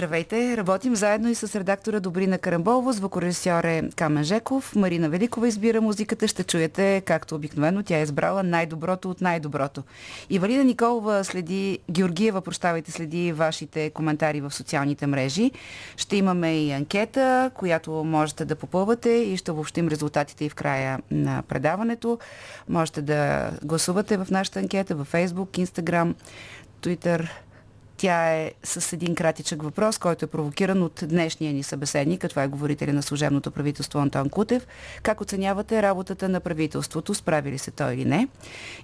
Здравейте! Работим заедно и с редактора Добрина Карамболова, звукорежисьор е Камен Жеков. Марина Великова избира музиката. Ще чуете, както обикновено, тя е избрала най-доброто от най-доброто. И Валина Николова следи, Георгиева, прощавайте, следи вашите коментари в социалните мрежи. Ще имаме и анкета, която можете да попълвате и ще обобщим резултатите и в края на предаването. Можете да гласувате в нашата анкета във Facebook, Instagram, Twitter, тя е с един кратичък въпрос, който е провокиран от днешния ни събеседник, това е говорителя на служебното правителство Антон Кутев. Как оценявате работата на правителството? Справи ли се той или не?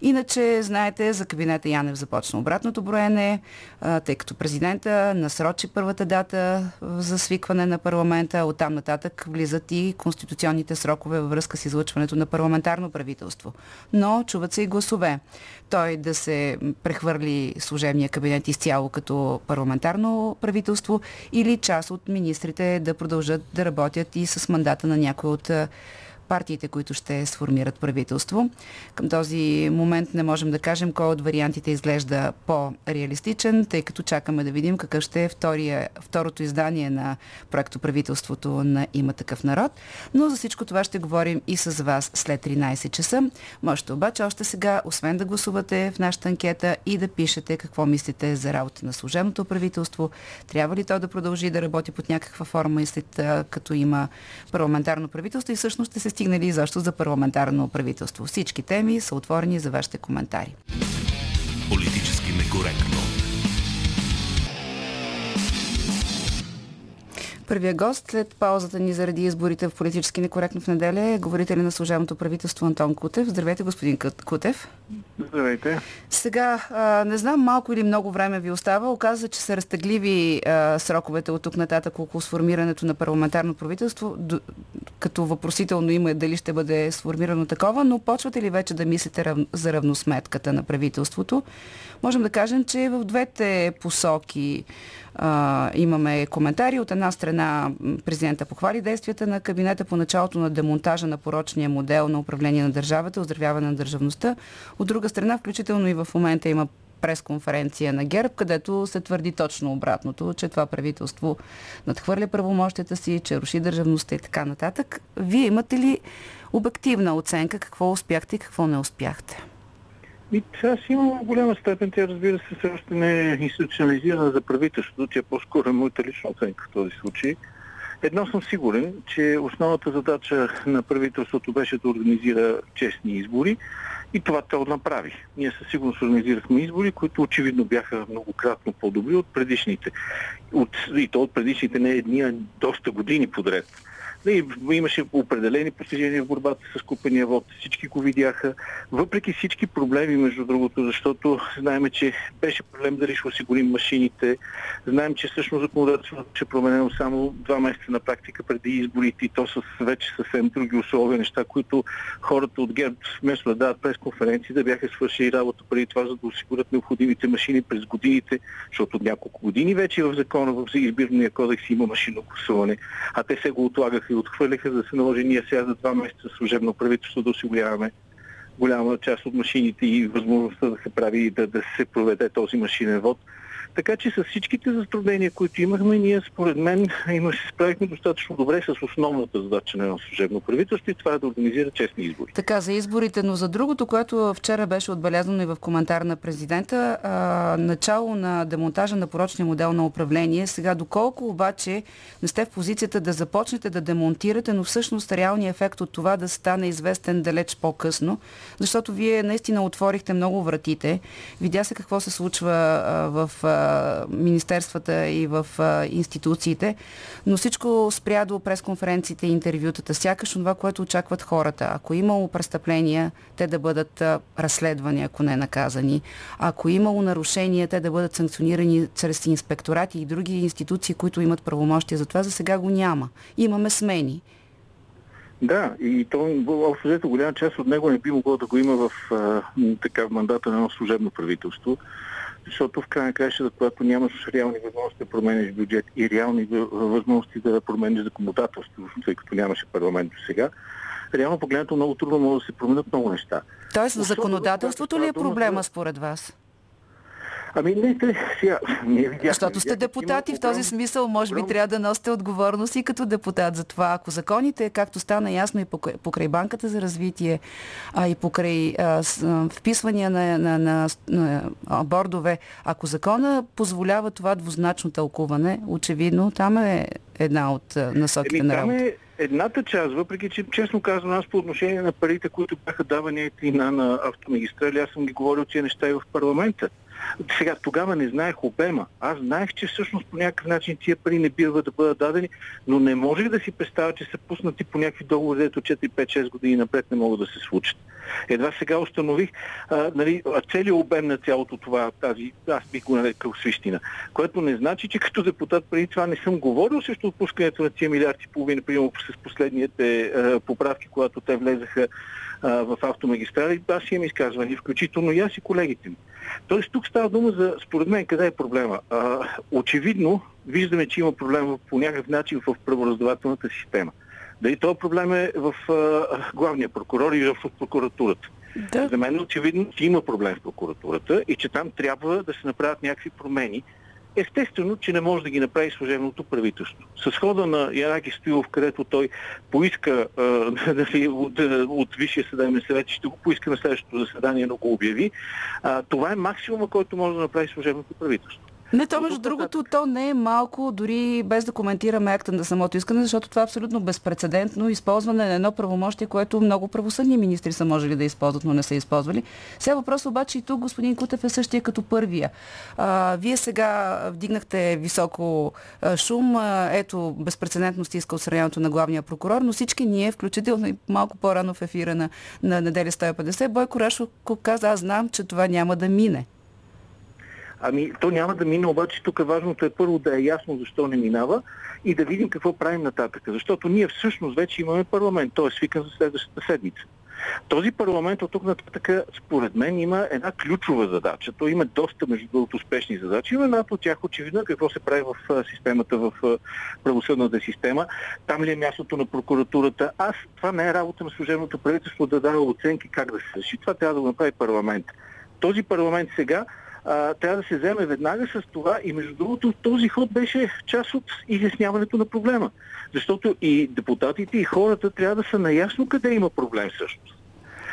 Иначе, знаете, за кабинета Янев започна обратното броене, тъй като президента насрочи първата дата за свикване на парламента. Оттам нататък влизат и конституционните срокове във връзка с излъчването на парламентарно правителство. Но чуват се и гласове. Той да се прехвърли служебния кабинет изцяло като като парламентарно правителство или част от министрите да продължат да работят и с мандата на някой от партиите, които ще сформират правителство. Към този момент не можем да кажем кой от вариантите изглежда по-реалистичен, тъй като чакаме да видим какъв ще е втория, второто издание на проекто правителството на Има такъв народ. Но за всичко това ще говорим и с вас след 13 часа. Можете обаче още сега, освен да гласувате в нашата анкета и да пишете какво мислите за работа на служебното правителство, трябва ли то да продължи да работи под някаква форма и след като има парламентарно правителство и всъщност ще се стигнали защо за парламентарно правителство. Всички теми са отворени за вашите коментари. Политически некоректно. Първия гост след паузата ни заради изборите в политически некоректно в неделя е говорителя на служебното правителство Антон Кутев. Здравейте, господин Кутев. Здравейте. Сега, не знам малко или много време ви остава. Оказва, че са разтегливи сроковете от тук нататък около сформирането на парламентарно правителство, като въпросително има дали ще бъде сформирано такова, но почвате ли вече да мислите за равносметката на правителството? Можем да кажем, че в двете посоки а, имаме коментари. От една страна президента похвали действията на кабинета по началото на демонтажа на порочния модел на управление на държавата, оздравяване на държавността. От друга страна, включително и в момента има пресконференция на ГЕРБ, където се твърди точно обратното, че това правителство надхвърля правомощията си, че руши държавността и така нататък. Вие имате ли обективна оценка какво успяхте и какво не успяхте? И аз имам голяма степен, тя разбира се, все още не е институционализирана за правителството, тя по-скоро е моята лична оценка в този случай. Едно съм сигурен, че основната задача на правителството беше да организира честни избори и това то направи. Ние със сигурност организирахме избори, които очевидно бяха многократно по-добри от предишните. От, и то от предишните не едни, а доста години подред. Имаше определени постижения в борбата с купения вод. Всички го видяха. Въпреки всички проблеми, между другото, защото знаем, че беше проблем дали ще осигурим машините. Знаем, че всъщност законодателството ще променено само два месеца на практика преди изборите и то с вече съвсем други условия, неща, които хората от ГЕРБ вместо да дадат пресконференции, да бяха свършили работа преди това, за да осигурят необходимите машини през годините, защото от няколко години вече в закона в избирния кодекс има машинно гласуване, а те се го отлагаха отхвърляха, за да се наложи ние сега за два месеца служебно правителство да осигуряваме голяма част от машините и възможността да се прави да, да се проведе този машинен вод. Така че с всичките затруднения, които имахме, ние според мен има, се справихме достатъчно добре с основната задача на едно служебно правителство и това е да организира честни избори. Така, за изборите, но за другото, което вчера беше отбелязано и в коментар на президента, а, начало на демонтажа на порочния модел на управление. Сега, доколко обаче не сте в позицията да започнете да демонтирате, но всъщност реалният ефект от това да стане известен далеч по-късно, защото вие наистина отворихте много вратите. Видя се какво се случва а, в а, министерствата и в институциите, но всичко спря до пресконференциите и интервютата. Сякаш това, което очакват хората. Ако имало престъпления, те да бъдат разследвани, ако не наказани. Ако имало нарушения, те да бъдат санкционирани чрез инспекторати и други институции, които имат правомощия за това, за сега го няма. Имаме смени. Да, и то общо голяма част от него не би могло да го има в а, така, мандата на едно служебно правителство защото в крайна краща, когато нямаш реални възможности да промениш бюджет и реални възможности да промениш законодателство, тъй като нямаше парламент до сега, реално погледнато много трудно може да се променят много неща. Тоест в законодателството ли е проблема според вас? Ами не, те, сега, не видяхме. Защото сте депутати, в този смисъл може би трябва да носите отговорност и като депутат за това. Ако законите, както стана ясно и покрай, банката за развитие, а и покрай а, с, вписвания на, на, на, на бордове, ако закона позволява това двузначно тълкуване, очевидно там е една от насоките Еми, на работа. Е едната част, въпреки че честно казвам, аз по отношение на парите, които бяха давани и на, на автомагистрали, аз съм ги говорил тези неща и в парламента. Сега, тогава не знаех обема. Аз знаех, че всъщност по някакъв начин тия пари не бива да бъдат дадени, но не можех да си представя, че са пуснати по някакви договори, ето 4-5-6 години напред не могат да се случат. Едва сега установих а, нали, целият обем на цялото това, тази, аз бих го нарекал свищина, което не значи, че като депутат преди това не съм говорил срещу отпускането на тия милиарди и половина, примерно с последните а, поправки, когато те влезаха а, в автомагистрали. Аз имам изказвания, включително и аз и колегите ми. Тоест тук става дума за, според мен, къде е проблема. А, очевидно, виждаме, че има проблем по някакъв начин в правораздавателната система. Дали този проблем е в а, главния прокурор и в прокуратурата. Да. За мен очевидно, че има проблем в прокуратурата и че там трябва да се направят някакви промени, Естествено, че не може да ги направи служебното правителство. С хода на Янаки Стоилов, където той поиска а, от, от Висшия съдебен съвет, ще го поиска на следващото заседание, но го обяви, а, това е максимума, който може да направи служебното правителство. Не, то между другото, то не е малко, дори без да коментираме акта на самото искане, защото това е абсолютно безпредседентно използване на едно правомощие, което много правосъдни министри са можели да използват, но не са използвали. Сега въпрос обаче и тук, господин Кутев, е същия като първия. А, вие сега вдигнахте високо шум, ето безпредседентност иска отстраняването на главния прокурор, но всички ние, включително и малко по-рано в ефира на, на неделя 150, Бойко Рашо каза, аз знам, че това няма да мине. Ами, то няма да мине, обаче тук важното е първо да е ясно защо не минава и да видим какво правим нататък. Защото ние всъщност вече имаме парламент, той е свикан за следващата седмица. Този парламент от тук нататък, според мен, има една ключова задача. Той има доста, между другото, успешни задачи. Има една от тях очевидно какво се прави в системата, в правосъдната система. Там ли е мястото на прокуратурата? Аз, това не е работа на служебното правителство да дава оценки как да се реши. Това трябва да го направи парламент. Този парламент сега а, трябва да се вземе веднага с това и между другото този ход беше част от изясняването на проблема. Защото и депутатите, и хората трябва да са наясно къде има проблем всъщност.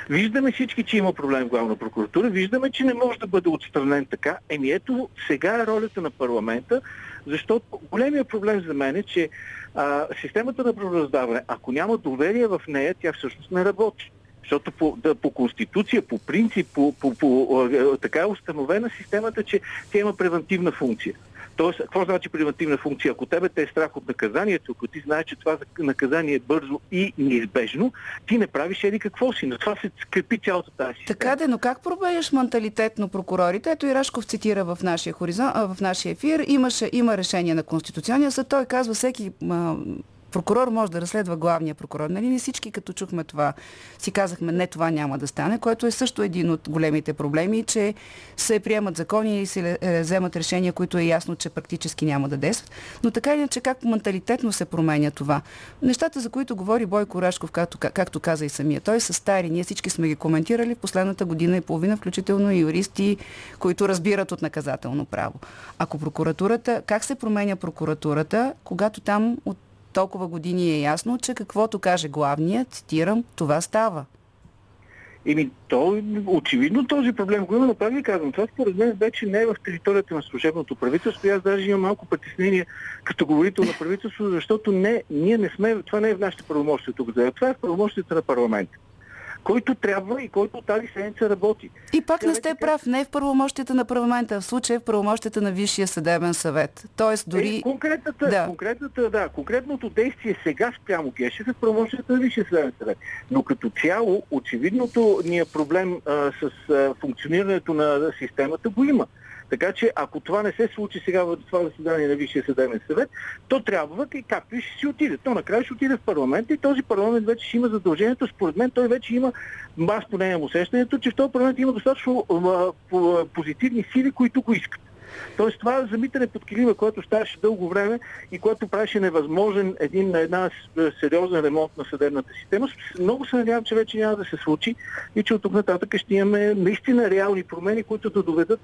Виждаме всички, че има проблем в главна прокуратура, виждаме, че не може да бъде отстранен така. Еми ето, сега е ролята на парламента, защото големия проблем за мен е, че а, системата на правораздаване, ако няма доверие в нея, тя всъщност не работи. Защото по, да, по конституция, по принцип, по, по, по, така е установена системата, че тя има превентивна функция. Тоест, какво значи превентивна функция? Ако тебе те е страх от наказанието, ако ти знаеш, че това наказание е бързо и неизбежно, ти не правиш еди какво си. На това се скрепи цялата тази система. Така де, но как пробееш менталитетно прокурорите? Ето и Рашков цитира в нашия, хоризон, в нашия ефир. Имаше, има решение на Конституционния съд. Той казва, всеки прокурор може да разследва главния прокурор. Нали не всички, като чухме това, си казахме, не, това няма да стане, което е също един от големите проблеми, че се приемат закони и се е, вземат решения, които е ясно, че практически няма да действат. Но така или иначе, как менталитетно се променя това? Нещата, за които говори Бойко Рашков, както, както каза и самия, той са стари. Ние всички сме ги коментирали последната година и половина, включително и юристи, които разбират от наказателно право. Ако прокуратурата, как се променя прокуратурата, когато там от толкова години е ясно, че каквото каже главният, цитирам, това става. Еми, то, очевидно този проблем го има, но пак казвам, това според мен вече не е в територията на служебното правителство. Аз даже имам малко притеснение като говорител на правителство, защото не, ние не сме, това не е в нашите правомощия тук. Това е в правомощията на парламента който трябва и който тази седмица работи. И пак не сте прав, не е в правомощията на парламента, в случая е в правомощията на Висшия съдебен съвет. Тоест дори... Е, конкретната, да. конкретната, да, конкретното действие сега спрямо Гешев е в правомощията на Висшия съдебен съвет. Но като цяло, очевидното ни е проблем а, с а, функционирането на системата го има. Така че ако това не се случи сега в това заседание на Висшия съдебен съвет, то трябва, както и ще си отиде. То накрая ще отиде в парламента и този парламент вече ще има задължението. Според мен той вече има, аз поне имам усещането, че в този парламент има достатъчно позитивни сили, които го искат. Тоест това замитане под килима, което ставаше дълго време и което правеше невъзможен един, една сериозен ремонт на съдебната система, много се надявам, че вече няма да се случи и че от тук нататък ще имаме наистина реални промени, които да доведат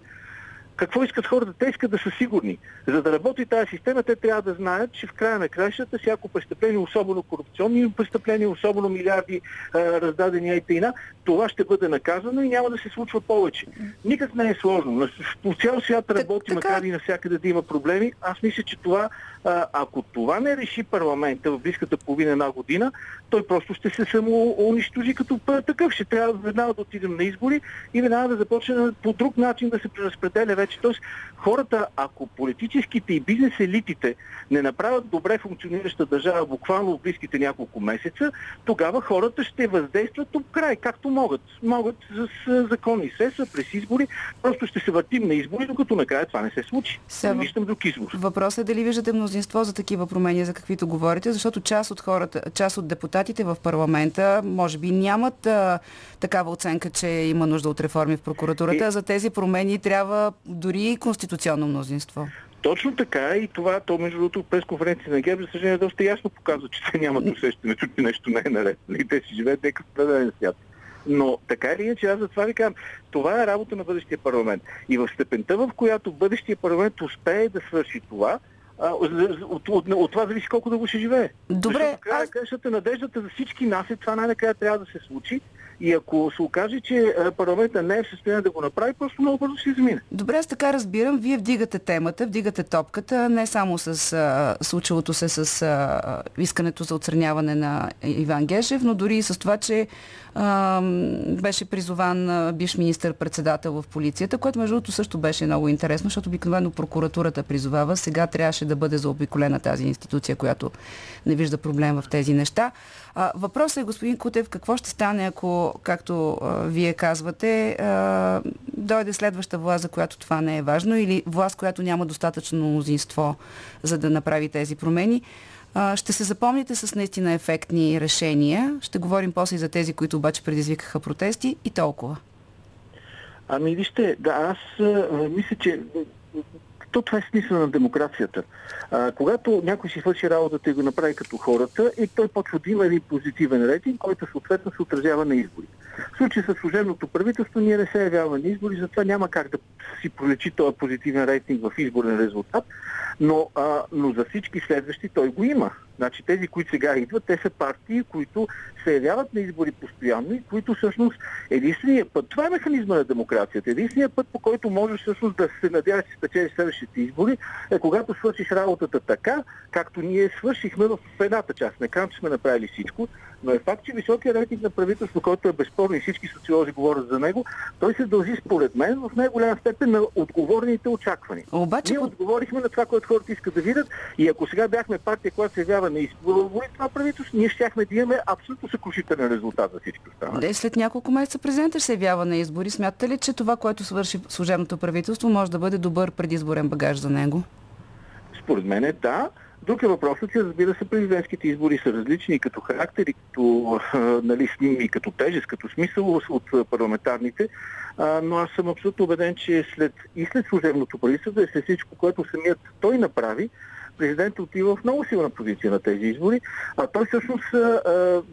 какво искат хората? Те искат да са сигурни. За да работи тази система, те трябва да знаят, че в края на кращата всяко престъпление, особено корупционни престъпления, особено милиарди а, раздадени и тайна, това ще бъде наказано и няма да се случва повече. Никак не е сложно. По цял свят работи, макар и навсякъде да има проблеми. Аз мисля, че това, ако това не реши парламента в близката половина една година, той просто ще се само унищожи като такъв. Ще трябва веднага да отидем на избори и веднага да започне по друг начин да се преразпределя вече. Тоест, хората, ако политическите и бизнес елитите не направят добре функционираща държава буквално в близките няколко месеца, тогава хората ще въздействат до край, както могат. Могат с законни средства, през избори. Просто ще се въртим на избори, докато накрая това не се случи. Сега, не виждам друг избор. Въпросът е дали виждате мнозинство за такива промени, за каквито говорите, защото част от хората, част от депутатите в парламента, може би нямат а, такава оценка, че има нужда от реформи в прокуратурата. И... За тези промени трябва дори конституционно мнозинство. Точно така и това, то между другото през конференция на ГЕРБ, за съжаление, доста ясно показва, че те нямат усещането, че нещо не е наред. И нали, те си живеят нека в свят. Но така или иначе, аз за това ви казвам, това е работа на бъдещия парламент. И в степента, в която бъдещия парламент успее да свърши това, от, от, от, от това зависи колко дълго ще живее. Добре. Защото края аз... надеждата за всички нас е това най-накрая трябва да се случи. И ако се окаже, че парламента не е в състояние да го направи, просто много бързо ще измине. Добре, аз така разбирам. Вие вдигате темата, вдигате топката, не само с а, случилото се с а, искането за отстраняване на Иван Гешев, но дори и с това, че а, беше призован биш министър-председател в полицията, което между другото също беше много интересно, защото обикновено прокуратурата призовава. Сега трябваше да бъде заобиколена тази институция, която не вижда проблем в тези неща. А, въпросът е, господин Кутев, какво ще стане, ако, както а, вие казвате, а, дойде следваща власт, за която това не е важно, или власт, която няма достатъчно мнозинство, за да направи тези промени? Ще се запомните с наистина ефектни решения. Ще говорим после и за тези, които обаче предизвикаха протести и толкова. Ами вижте, да, аз а, мисля, че то това е смисъл на демокрацията. А, когато някой си свърши работата и го направи като хората, и той почва да има един позитивен рейтинг, който съответно се отразява на избори. В случай с служебното правителство ние не се явяваме на избори, затова няма как да си пролечи този позитивен рейтинг в изборен резултат, но, а, но за всички следващи той го има. Значи тези, които сега идват, те са партии, които се явяват на избори постоянно и които всъщност единствения път, това е механизма на демокрацията, единствения път, по който можеш всъщност да се надяваш, че спечелиш следващите избори, е когато свършиш работата така, както ние свършихме в едната част. Не казвам, че сме направили всичко, но е факт, че високия рейтинг на правителство, който е безспорно и всички социолози говорят за него, той се дължи според мен в най-голяма степен на отговорните очаквания. Обаче... Ние отговорихме на това, което хората искат да видят и ако сега бяхме партия, която се явява на избори това правителство, ние щяхме да имаме абсолютно съкрушителен резултат за всички останали. След няколко месеца президента се явява на избори. Смятате ли, че това, което свърши служебното правителство, може да бъде добър предизборен багаж за него? Според мен е да. Друг е въпросът, че разбира се президентските избори са различни като характери, като, нали, и като тежест, като смисъл от парламентарните, но аз съм абсолютно убеден, че след, и след служебното правителство и след всичко, което самият той направи, президент отива в много силна позиция на тези избори, а той всъщност а,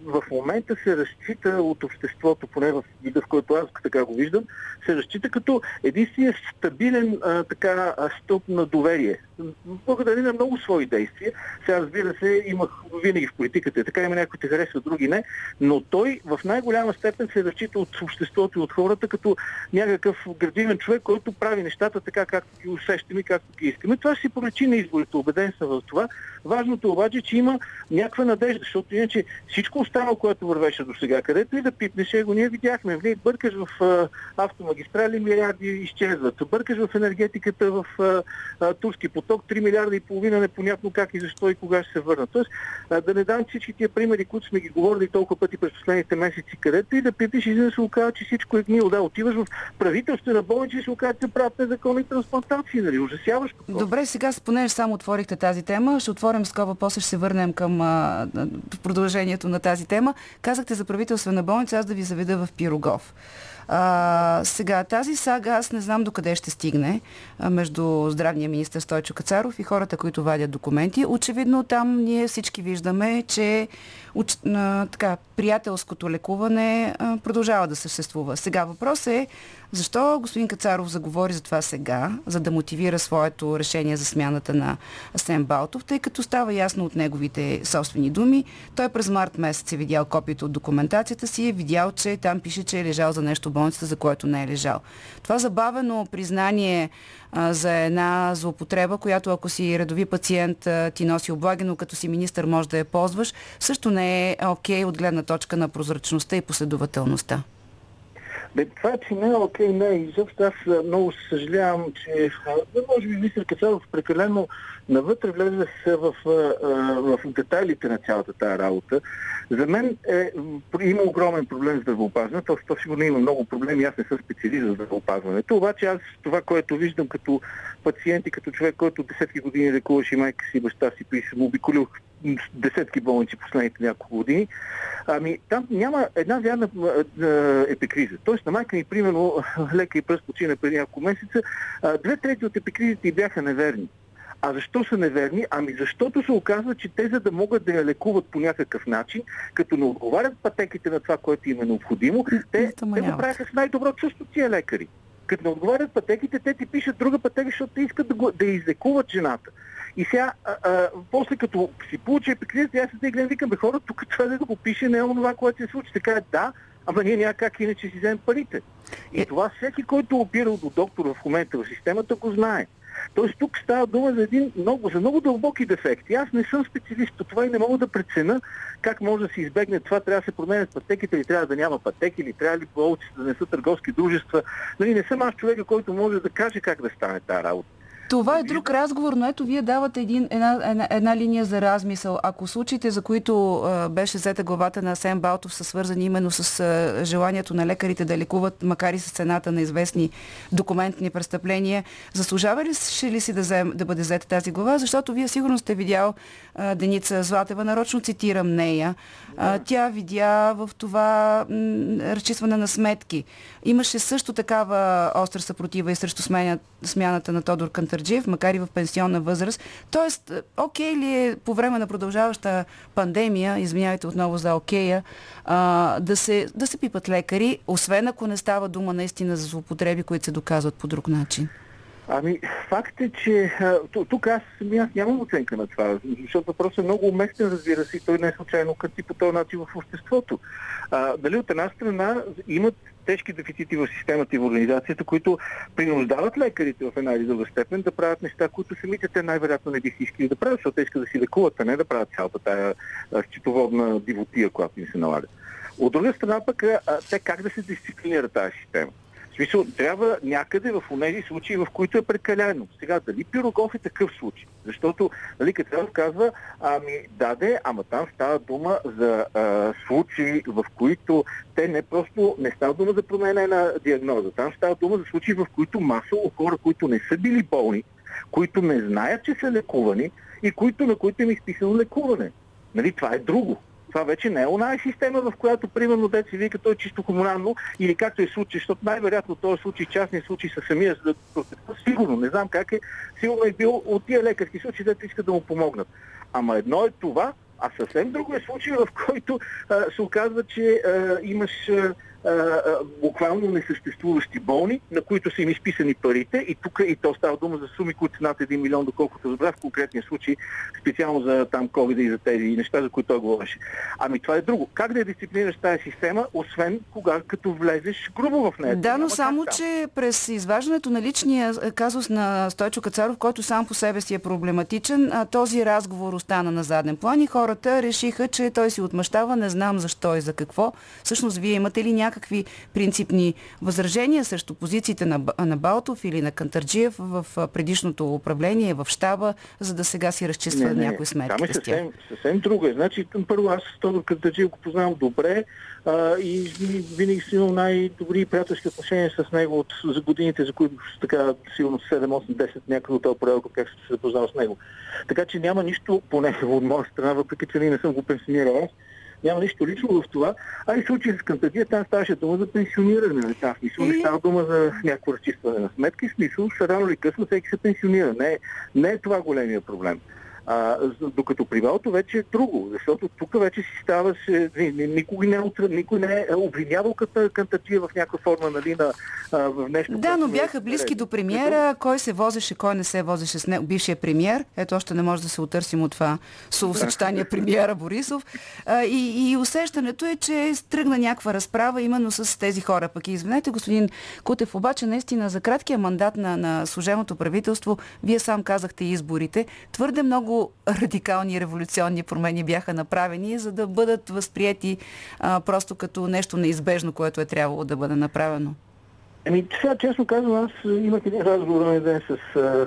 в момента се разчита от обществото, поне в вида, в който аз така го виждам, се разчита като единствения стабилен а, така, стълб на доверие. Благодаря на много свои действия. Сега разбира се, имах винаги в политиката, така има някои те харесват, други не, но той в най-голяма степен се разчита от обществото и от хората като някакъв градивен човек, който прави нещата така, както ги усещаме както ги искаме. Това ще си поречи на изборите. Убеден съм в това. Важното обаче, че има някаква надежда, защото иначе всичко останало, което вървеше до сега, където и да пипнеш, го ние видяхме. Вие бъркаш в автомагистрали, милиарди изчезват. Бъркаш в енергетиката, в турски поток, 3 милиарда и половина, непонятно как и защо и кога ще се върнат. Тоест, да не дам всички тия примери, които сме ги говорили толкова пъти през последните месеци, където и да пипнеш и да се оказа, че всичко е гнило. Да, отиваш в правителствена болница и се оказа, че правят незаконни трансплантации. Нали? Ужасяваш. Добре, сега, понеже само отворихте тази тема. Ще отворим скоба, после ще се върнем към а, продължението на тази тема. Казахте за правителствена болница, аз да ви заведа в Пирогов. А, сега, тази сага аз не знам докъде ще стигне а, между здравния министр Стойчо Кацаров и хората, които вадят документи. Очевидно там ние всички виждаме, че уч, а, така, приятелското лекуване а, продължава да съществува. Сега въпрос е защо господин Кацаров заговори за това сега, за да мотивира своето решение за смяната на Асен Балтов, тъй като става ясно от неговите собствени думи. Той през март месец е видял копието от документацията си и е видял, че там пише, че е лежал за нещо в болницата, за което не е лежал. Това забавено признание за една злоупотреба, която ако си редови пациент ти носи облаги, но като си министър може да я ползваш, също не е окей okay от гледна точка на прозрачността и последователността. Бе, това, че не е окей, не е изобщо. Аз много съжалявам, че може би мисля Кацаров прекалено навътре влезе в, в, в детайлите на цялата тази работа. За мен е, има огромен проблем с здравеопазването. То, сигурно има много проблеми. Аз не съм специалист за здравеопазването. Обаче аз това, което виждам като пациент и като човек, който десетки години лекуваше майка си, баща си, и съм обиколил десетки болници последните няколко години, ами там няма една вярна епикриза. Тоест на майка ми, примерно, лека и пръст почина преди няколко месеца, две трети от епикризите бяха неверни. А защо са неверни? Ами защото се оказва, че те за да могат да я лекуват по някакъв начин, като не отговарят пътеките на това, което им е необходимо, те, те го правяха с най-добро чувство тия лекари. Като не отговарят пътеките, те ти пишат друга пътека, защото те искат да, го, да излекуват жената. И сега, а, а, после като си получи епикризата, аз се гледам, викам, бе хора, тук това да го пише не е това, което се случи. Така е, да, ама ние няма как иначе си вземем парите. И е... това всеки, който опирал до доктора в момента в системата, го знае. Тоест тук става дума за, един много, за много дълбоки дефекти. Аз не съм специалист по това и не мога да прецена как може да се избегне това. Трябва да се променят пътеките или трябва да няма пътеки, или трябва ли болците да не са търговски дружества. Нали, не съм аз човека, който може да каже как да стане тази работа. Това е друг разговор, но ето вие давате един, една, една, една линия за размисъл. Ако случаите, за които а, беше взета главата на Асен Балтов, са свързани именно с а, желанието на лекарите да лекуват, макар и с цената на известни документни престъпления, заслужава ли, ще ли си да, взем, да бъде взета тази глава? Защото вие сигурно сте видял а, Деница Златева, нарочно цитирам нея. А, тя видя в това м, разчистване на сметки. Имаше също такава остра съпротива и срещу смяната на Тодор Кантар Кърджиев, макар и в пенсионна възраст. Тоест, е, окей ли е по време на продължаваща пандемия, извинявайте отново за окея, да, се, да се пипат лекари, освен ако не става дума наистина за злоупотреби, които се доказват по друг начин? Ами, факт е, че тук аз, аз нямам оценка на това, защото въпросът е много уместен, разбира се, и той не е случайно къти по този начин в обществото. А, дали от една страна имат тежки дефицити в системата и в организацията, които принуждават лекарите в една или друга степен да правят неща, които самите те най-вероятно не биха искали да правят, защото те искат да си лекуват, а не да правят цялата тая счетоводна дивотия, която им се налага. От друга страна пък, те как да се дисциплинира тази система? Смисъл, трябва някъде в тези случаи, в които е прекалено. Сега, дали Пирогов е такъв случай? Защото, нали, като казва, ами, даде, ама там става дума за а, случаи, в които те не просто, не става дума за променена диагноза. Там става дума за случаи, в които масово хора, които не са били болни, които не знаят, че са лекувани и които, на които им е изписано лекуване. Нали, това е друго това вече не е оная система, в която, примерно, деца вика, той е чисто хуманно, или както е случай, защото най-вероятно този случай, частния случай със самия сигурно, не знам как е, сигурно е бил от тия лекарски случаи, дето искат да му помогнат. Ама едно е това, а съвсем друго е случай, в който а, се оказва, че а, имаш а, буквално несъществуващи болни, на които са им изписани парите и тук и то става дума за суми, които над 1 милион, доколкото разбрах в конкретния случай, специално за там COVID и за тези неща, за които той говореше. Ами това е друго. Как да я дисциплинираш тази система, освен кога като влезеш грубо в нея? Да, но само, че през изваждането на личния казус на Стойчо Кацаров, който сам по себе си е проблематичен, този разговор остана на заден план и хората решиха, че той си отмъщава, не знам защо и за какво. Всъщност, вие имате ли някакъв някакви принципни възражения срещу позициите на, на Балтов или на Кантарджиев в предишното управление, в щаба, за да сега си разчиства някои сметки. Там е съвсем, съвсем друго. Е. Значи, първо аз Тодор Кантарджиев го познавам добре а, и винаги си имал най-добри приятелски отношения с него от, за годините, за които така сигурно 7, 8, 10 някъде от този порядък, как се запознал с него. Така че няма нищо, поне от моя страна, въпреки че не съм го пенсионирал Няма нищо лично в това. А и случай с Кантадия, там ставаше дума за пенсиониране. Нали? Там смисъл не става дума за някакво разчистване на сметки. Смисъл, рано или късно всеки се пенсионира. Не, не е това големия проблем. А, докато при Валто вече е друго, защото тук вече си става, се, никой не, е, никой не е обвинявал Кантатия в някаква форма нали, на, а, в нещо. Да, но бяха близки до премиера, кой се возеше, кой не се возеше с него, бившия премиер. Ето още не може да се отърсим от това словосъчетание премиера Борисов. А, и, и усещането е, че тръгна някаква разправа именно с тези хора. Пък и извинете, господин Кутев, обаче наистина за краткия мандат на, на служебното правителство, вие сам казахте изборите, твърде много радикални революционни промени бяха направени, за да бъдат възприяти а, просто като нещо неизбежно, което е трябвало да бъде направено? Ами, сега, честно казвам, аз имах един разговор на ден с а,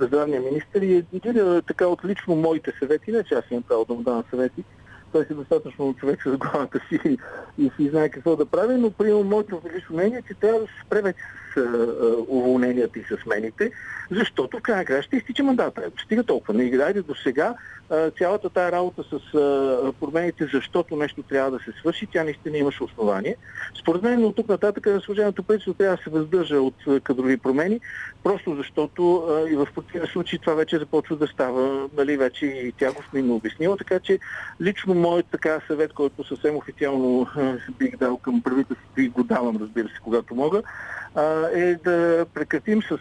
здравния министр и един така от лично моите съвети, не че аз имам право да му давам съвети, той си достатъчно човек с главата си и, и си знае какво да прави, но приемам моето лично мнение, е, че трябва да се спре вече с уволненията и с смените, защото в крайна края ще изтича мандата. Стига толкова. Не играйте до сега цялата тая работа с промените, защото нещо трябва да се свърши, тя наистина имаше основание. Според мен от тук нататък служебното правителство трябва да се въздържа от кадрови промени, просто защото и в противен случай това вече започва да става, нали, вече и тя го сме обяснила, така че лично моят така съвет, който съвсем официално бих дал към правителството и го давам, разбира се, когато мога, е да прекратим с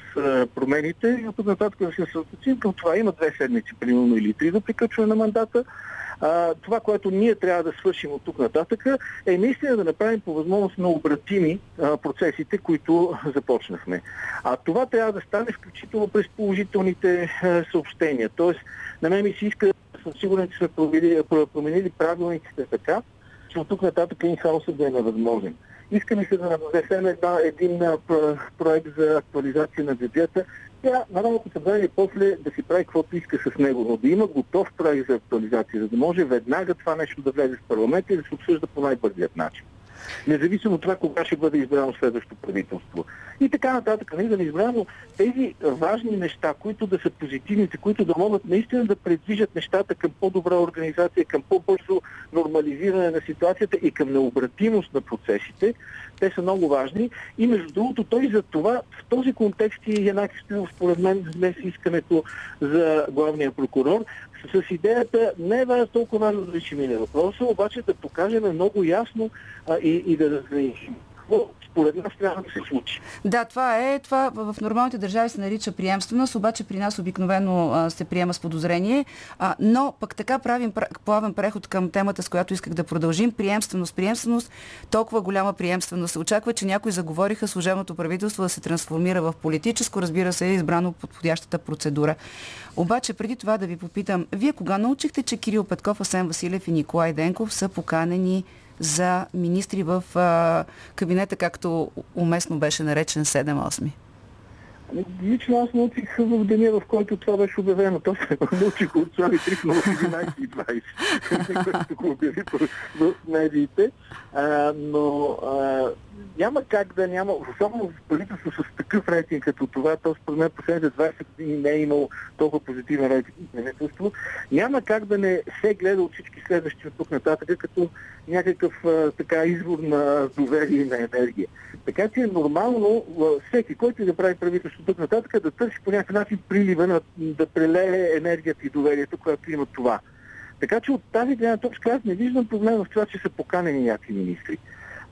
промените и от нататък да се съсредоточим към това. Има две седмици, примерно или три до приключване на мандата. А, това, което ние трябва да свършим от тук нататък, е наистина да направим по възможност на обратими а, процесите, които започнахме. А това трябва да стане включително през положителните а, съобщения. Тоест, на мен ми се иска, съм сигурен, че сме променили, променили правилниците така, че от тук нататък инхаусът да е невъзможен. Искаме се да внесем един проект за актуализация на бюджета. Тя Народното събрание после да си прави каквото иска с него, но да има готов проект за актуализация, за да може веднага това нещо да влезе в парламента и да се обсъжда по най-бързият начин независимо от това кога ще бъде избрано следващото правителство. И така нататък, не нали, да избрано тези важни неща, които да са позитивните, които да могат наистина да предвижат нещата към по-добра организация, към по-бързо нормализиране на ситуацията и към необратимост на процесите, те са много важни. И между другото, той за това, в този контекст и Янаки Стоилов, според мен, днес искането за главния прокурор, с идеята не е толкова важно да решим въпроса, обаче да покажем много ясно а, и, и да разграничим какво според нас трябва да се случи. Да, това е. Това в нормалните държави се нарича приемственост, обаче при нас обикновено се приема с подозрение. А, но пък така правим плавен преход към темата, с която исках да продължим. Приемственост, приемственост, толкова голяма приемственост. Се очаква, че някои заговориха служебното правителство да се трансформира в политическо, разбира се, е избрано подходящата процедура. Обаче преди това да ви попитам, вие кога научихте, че Кирил Петков, Асен Василев и Николай Денков са поканени за министри в а, кабинета, както уместно беше наречен 7-8? Лично аз научих в деня, в който това беше обявено. То се научих от Слави Трифнов в 11.20, което го обяви в медиите. А, но а, няма как да няма, особено в правителство с такъв рейтинг като това, то според мен последните 20 години не е имало толкова позитивен рейтинг правителство, няма как да не се гледа от всички следващи от тук нататък като някакъв а, така извор на доверие и на енергия. Така че е нормално всеки, който да прави правителство тук нататък, да търси по някакъв начин прилива, на, да прелее енергията и доверието, което има това. Така че от тази гледна точка аз не виждам проблем в това, че са поканени някакви министри.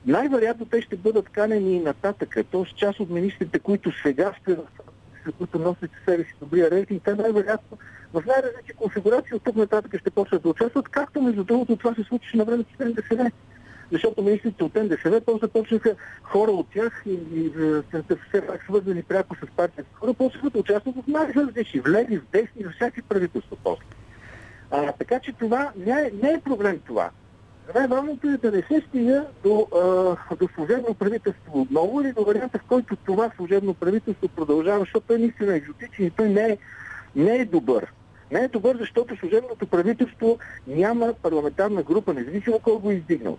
Най-вероятно те ще бъдат канени и нататък. Тоест част от министрите, които сега ще които носят себе си добрия рейтинг, те най-вероятно в най-различни конфигурации от тук нататък ще почнат да участват, както между другото това се случи на времето с НДСВ. Защото министрите от НДСВ после започнаха хора от тях и, и все пак свързани пряко с партията хора, почнаха да участват в най-различни, в леви, в десни, в всяки правителство после. А, така че това не е, не е проблем това. Най-важното е да не се стига до, а, до служебно правителство отново или до варианта, в който това служебно правителство продължава, защото той наистина е екзотичен и той не е, не е добър. Не е добър, защото служебното правителство няма парламентарна група, независимо кой го е издигнал.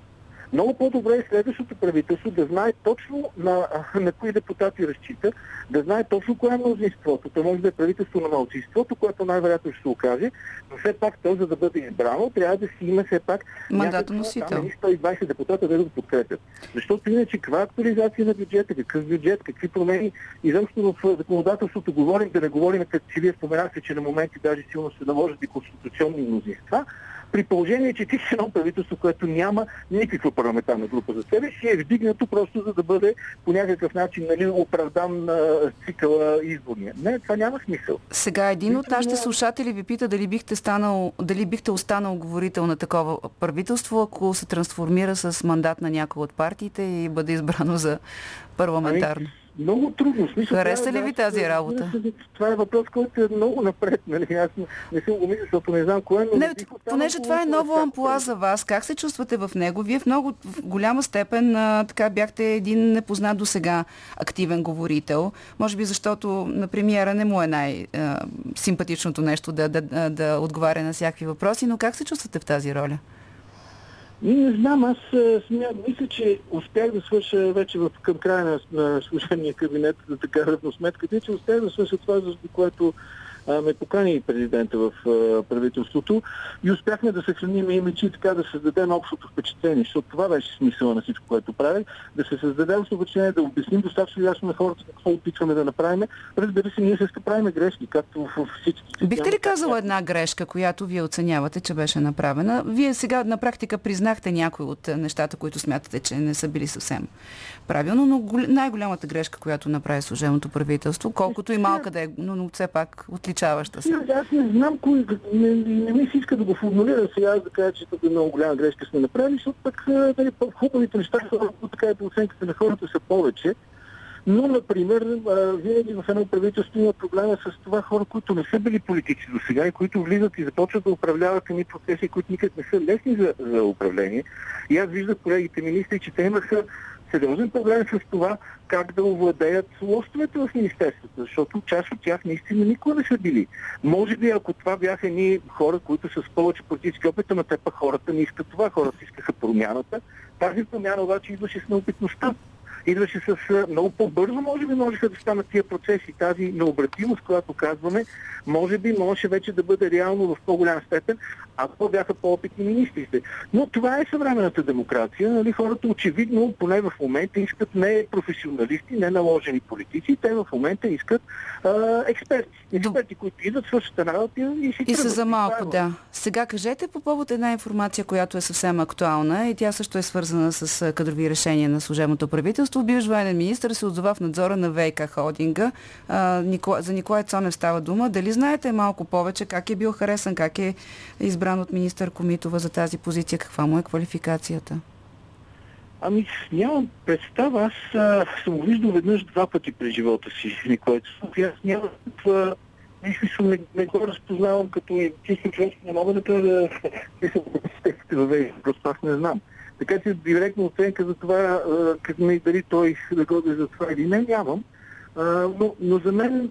Много по-добре е следващото правителство да знае точно на, на кои депутати разчита, да знае точно кое е мнозинството. То може да е правителство на малцинството, което най-вероятно ще се окаже, но все пак то, за да бъде избрано, трябва да си има все пак мандатоносител. 120 депутата да го подкрепят. Защото иначе каква актуализация на бюджета, какъв бюджет, какви промени, изобщо в законодателството говорим, да не говорим, като си вие споменахте, че на моменти даже силно се наложат и конституционни мнозинства, при положение, че ти си едно правителство, което няма никаква парламентарна група за себе си, е вдигнато просто за да бъде по някакъв начин нали, оправдан цикъла изборния. Не, това няма смисъл. Сега един от нашите слушатели ви пита дали бихте, станал, дали бихте останал говорител на такова правителство, ако се трансформира с мандат на някои от партиите и бъде избрано за парламентарно. Ами, много трудно. Смисъл, Хареса ли ви тази работа? Това е въпрос, който е много напред. Нали? Аз не съм го мисля, защото не знам кое, но... Не, понеже това е ново ампула за вас, как се чувствате в него? Вие в много в голяма степен а, така бяхте един непознат до сега активен говорител. Може би защото на премиера не му е най-симпатичното нещо да, да, да, да отговаря на всякакви въпроси, но как се чувствате в тази роля? Не знам, аз смя, мисля, че успях да свърша вече в, към края на, на служебния кабинет така равносметката, че успях да свърша това, за което ме покани президента в правителството и успяхме да съхраним имидж и така да създадем общото впечатление, защото това беше смисъла на всичко, което правих, да се създаде общо впечатление, да обясним достатъчно ясно на хората какво опитваме да направим. Разбира се, ние също правим грешки, както в всички. Бихте ли казала една грешка, която вие оценявате, че беше направена? Вие сега на практика признахте някои от нещата, които смятате, че не са били съвсем правилно, но най-голямата грешка, която направи служебното правителство, колкото и малка да е, но, но все пак отличаваща се. Аз не знам кой, не, не ми се иска да го формулирам сега, да кажа, че тук е много голяма грешка сме направили, защото пък нали, хубавите неща така и по оценката на хората са повече. Но, например, винаги в едно правителство има проблема с това хора, които не са били политици до сега и които влизат и започват да управляват едни процеси, които никак не са лесни за, за управление. И аз виждах колегите министри, че те имаха сериозен проблем с това как да овладеят лостовете в Министерството, защото част от тях наистина никога не са били. Може би ако това бяха ни хора, които са с повече политически опит, ама те пък хората не искат това, хората искаха промяната. Тази промяна обаче идваше с неопитността идваше с много по-бързо, може би можеха да станат тия процеси. Тази необратимост, която казваме, може би можеше вече да бъде реално в по-голям степен, ако бяха по-опитни министрите. Но това е съвременната демокрация. Нали? Хората очевидно, поне в момента, искат не професионалисти, не наложени политици, те в момента искат а, експерти. Експерти, които идват, свършат работа и си И са за малко, да. Сега кажете по повод една информация, която е съвсем актуална и тя също е свързана с кадрови решения на служебното правителство. Бивш военен министр се отзова в надзора на ВК холдинга. А, Никола, за Николай Цонев става дума. Дали знаете малко повече как е бил харесан, как е избран от министър Комитова за тази позиция? Каква му е квалификацията? Ами, нямам представа. Аз а, съм го виждал веднъж два пъти през живота си, Николай Цонев. Аз нямам това Мисля, не, не го разпознавам като чисто човек, не мога да да въвежда, просто аз не знам. Така че директна оценка за това, как ми дали той да го за това или не, нямам. Но, но за мен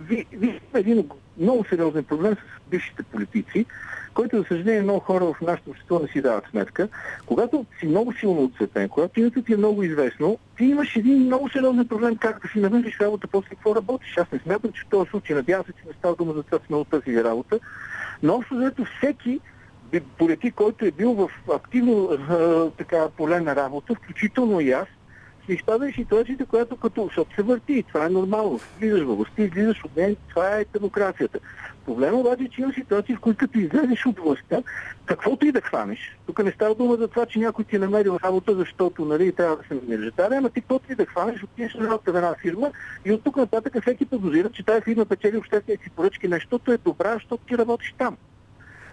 ви, ви един много сериозен проблем с бившите политици, който, за съжаление, много хора в нашето общество не си дават сметка. Когато си много силно отцветен, когато името ти е много известно, ти имаш един много сериозен проблем как да си намериш работа, после какво работиш. Аз не смятам, че в този случай, надявам се, че не става дума за това от тази работа, но общо заето всеки политик, който е бил в активно така поле на работа, включително и аз, се изпада ситуацията, която като, защото се върти, това е нормално. Влизаш в властта, излизаш от нея, това е демокрацията. Проблема обаче, че има ситуации, в които като излезеш от властта, каквото и да хванеш, тук не става дума за това, че някой ти е намерил работа, защото нали, трябва да се намериш. Да, ама ти каквото и да хванеш, отидеш на работа в една фирма и от тук нататък всеки подозира, че тази фирма печели обществени си поръчки, нещото е добра, защото ти работиш там.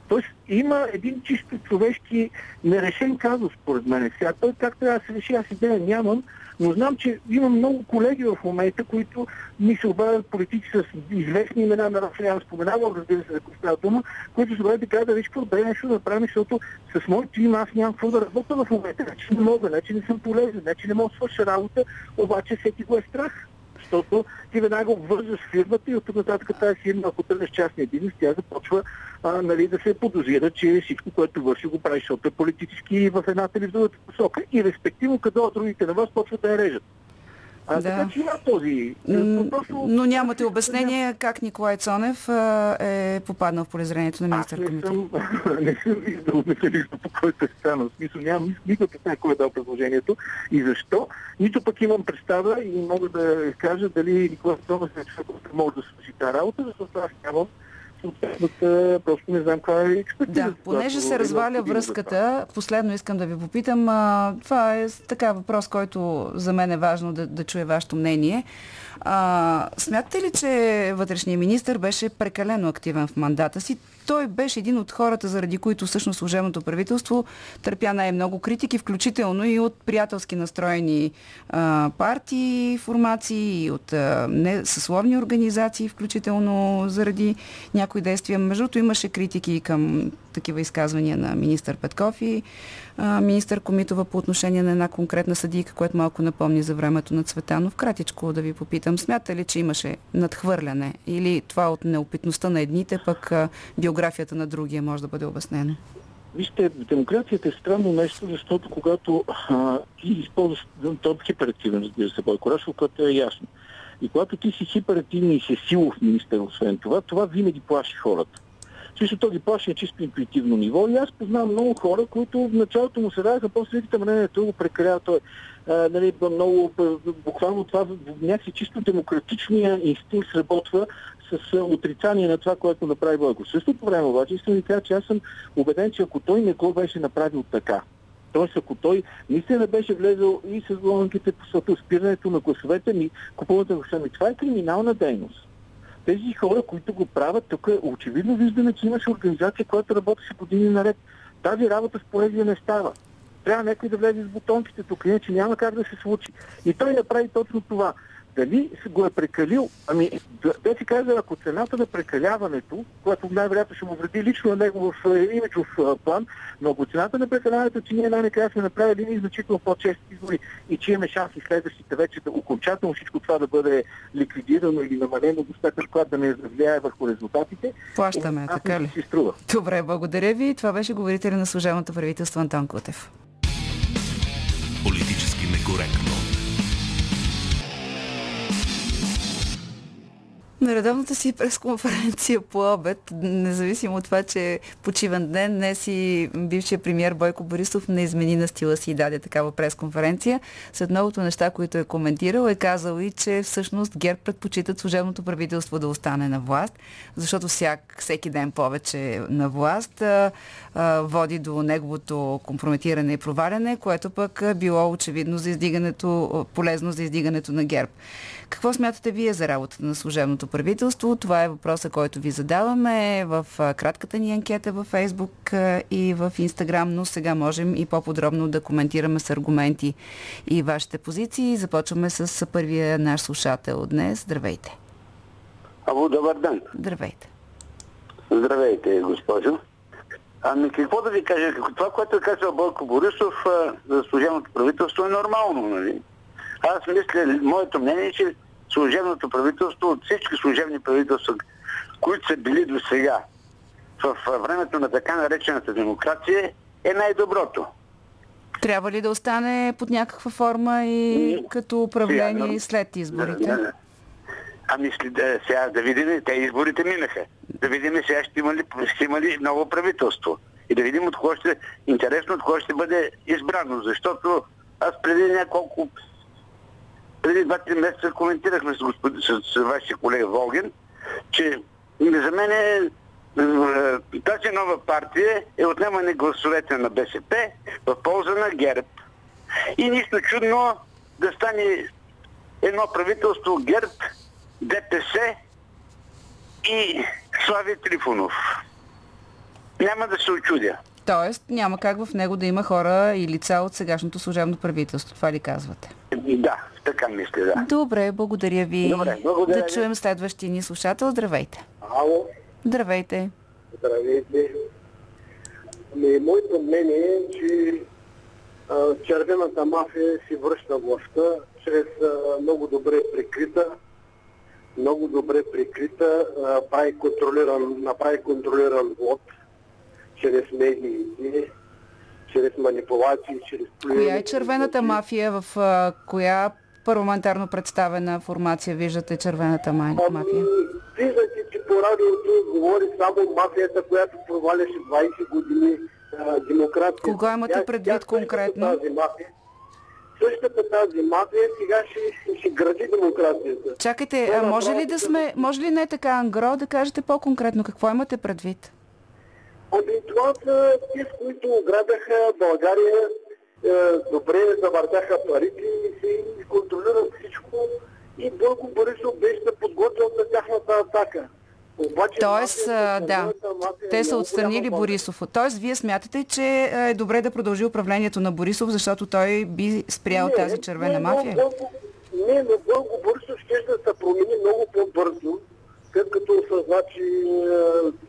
Тоест има един чисто човешки нерешен казус, според мен. Сега той как трябва да се реши, аз идея нямам, но знам, че има много колеги в момента, които ми се обадят политици с известни имена, на няма споменавам, разбира се, за става дума, които се обадят и казват, виж какво, дай нещо да направим, защото с моят тим аз нямам какво да работя в момента. Че не мога, не, че не съм полезен, не, че не мога да свърша работа, обаче всеки го е страх. Защото ти веднага обвързваш фирмата и от тук нататък тази фирма, ако тръгнеш частния бизнес, тя започва а, нали, да се подозира, че всичко, което върши, го прави, защото е политически в едната или в другата посока. И респективно, къде от другите на вас почват да я режат. А, Да. Така че има този... Просто- Но нямате обяснение как Николай Цонев а, е попаднал в полезрението на Аз министър не комитет. съм, не съм виждал механизма, по който е станал. Смисъл, нямам никаква представа кой е дал предложението и защо. Нито пък имам представа и мога да кажа дали Николай Томас е човек, който може да свърши тази работа, защото аз нямам съответната, просто не знам каква е експертиза. Да, понеже се разваля връзката, последно искам да ви попитам, а, това е така въпрос, който за мен е важно да, да чуя вашето мнение. А, смятате ли, че вътрешният министр беше прекалено активен в мандата си? Той беше един от хората, заради които всъщност служебното правителство търпя най-много критики, включително и от приятелски настроени а, партии, формации, и от а, не, съсловни организации, включително заради някои действия. Между другото имаше критики и към такива изказвания на министър Петков и а, министър Комитова по отношение на една конкретна съдийка, което малко напомни за времето на Цветанов. Кратичко да ви попитам, смята ли, че имаше надхвърляне или това от неопитността на едните, пък а, биографията на другия може да бъде обяснено? Вижте, демокрацията е странно нещо, защото когато а, ти използваш, то е хиперактивен, разбира се, Бойко Рашов, което е ясно. И когато ти си хиперактивен и си силов министър, освен това, това винаги плаши хората. Смисъл, то ги плаши на чисто интуитивно ниво и аз познавам много хора, които в началото му се даваха, после викате, ама не, не, той прекалява, той а, нали, много, буквално това някакси чисто демократичния инстинкт сработва с а, отрицание на това, което направи Бойко. Същото време обаче искам да ви кажа, че аз съм убеден, че ако той не го беше направил така, Тоест, ако той наистина беше влезъл и с логиките по спирането на гласовете ми, купуването на гласовете ми, това е криминална дейност. Тези хора, които го правят, тук е очевидно виждаме, че имаше организация, която работеше години наред. Тази работа с поезия не става. Трябва някой да влезе с бутонките тук, иначе няма как да се случи. И той направи точно това. Дали се го е прекалил? Ами, да- те си каза, ако цената на прекаляването, което най-вероятно ще му вреди лично на него в е, имиджов е, план, но ако цената на прекаляването, че ние най-накрая сме направили ни значително по-чести избори и че имаме шанси следващите вече да окончателно всичко това да бъде ликвидирано или намалено до степен, която да не влияе върху резултатите, Плащаме, аз така ли? си струва. Добре, благодаря ви. Това беше говорителя на служебното правителство Антон Кутев. Политически некоректно. На редовната си пресконференция по обед, независимо от това, че е почивен ден, днес и бившия премьер Бойко Борисов не измени на стила си и даде такава пресконференция. След многото неща, които е коментирал, е казал и, че всъщност ГЕРБ предпочитат служебното правителство да остане на власт, защото всяк, всеки ден повече на власт а, а, води до неговото компрометиране и проваляне, което пък било очевидно за издигането, полезно за издигането на ГЕРБ. Какво смятате вие за работата на служебното правителство? Това е въпроса, който ви задаваме в кратката ни анкета във Фейсбук и в Инстаграм, но сега можем и по-подробно да коментираме с аргументи и вашите позиции. Започваме с първия наш слушател днес. Здравейте. Ало, добър ден. Здравейте. Здравейте, госпожо. Ами какво да ви кажа? Това, което е казал Бойко Борисов за служебното правителство е нормално, нали? Аз мисля, моето мнение е, че служебното правителство от всички служебни правителства, които са били до сега в времето на така наречената демокрация, е най-доброто. Трябва ли да остане под някаква форма и като управление сега, но- след изборите? Да, да. Ами да, сега да видим, те изборите минаха. Да видим сега ще има ли, ще има ли ново правителство. И да видим от кого ще, интересно от кого ще бъде избрано. Защото аз преди няколко, преди 2-3 месеца коментирахме с, господ, с, с вашия колега Волгин, че за мен е, е, тази нова партия е отнемане гласовете на БСП в полза на ГЕРБ. И нищо чудно да стане едно правителство ГЕРБ, ДПС и Слави Трифонов. Няма да се очудя. Тоест няма как в него да има хора и лица от сегашното служебно правителство. Това ли казвате? Да, така мисля, да. Добре, благодаря ви. Добре, благодаря да чуем следващия ни слушател. Здравейте. Ало, Здравейте. здравейте. Ами, моето мнение е, че а, червената мафия си връща властта чрез а, много добре прикрита, много добре прикрита, а, прави контролиран, направи контролиран вод чрез медиите, чрез манипулации, чрез Коя е червената мафия? В а, коя парламентарно представена формация виждате червената ма- мафия? Ами, виждате, че по радиото говори само мафията, която проваляше 20 години а, демокрация. Кого имате предвид тя конкретно? Тази мафия, същата тази мафия сега ще, ще гради демокрацията. Чакайте, а може ли да сме, може ли не така ангро да кажете по-конкретно какво имате предвид? Ами това са те, с които ограбяха България, е, добре завъртяха парите и се контролират всичко. И Бойко Борисов беше подготвил за тяхната атака. Обаче Тоест, мафията, а, да, мафия е те са отстранили Борисов. Тоест, вие смятате, че е добре да продължи управлението на Борисов, защото той би спрял Не, тази червена не, мафия? Бойко- Не, но Бойко Борисов ще да се промени много по-бързо, след като осъзна, че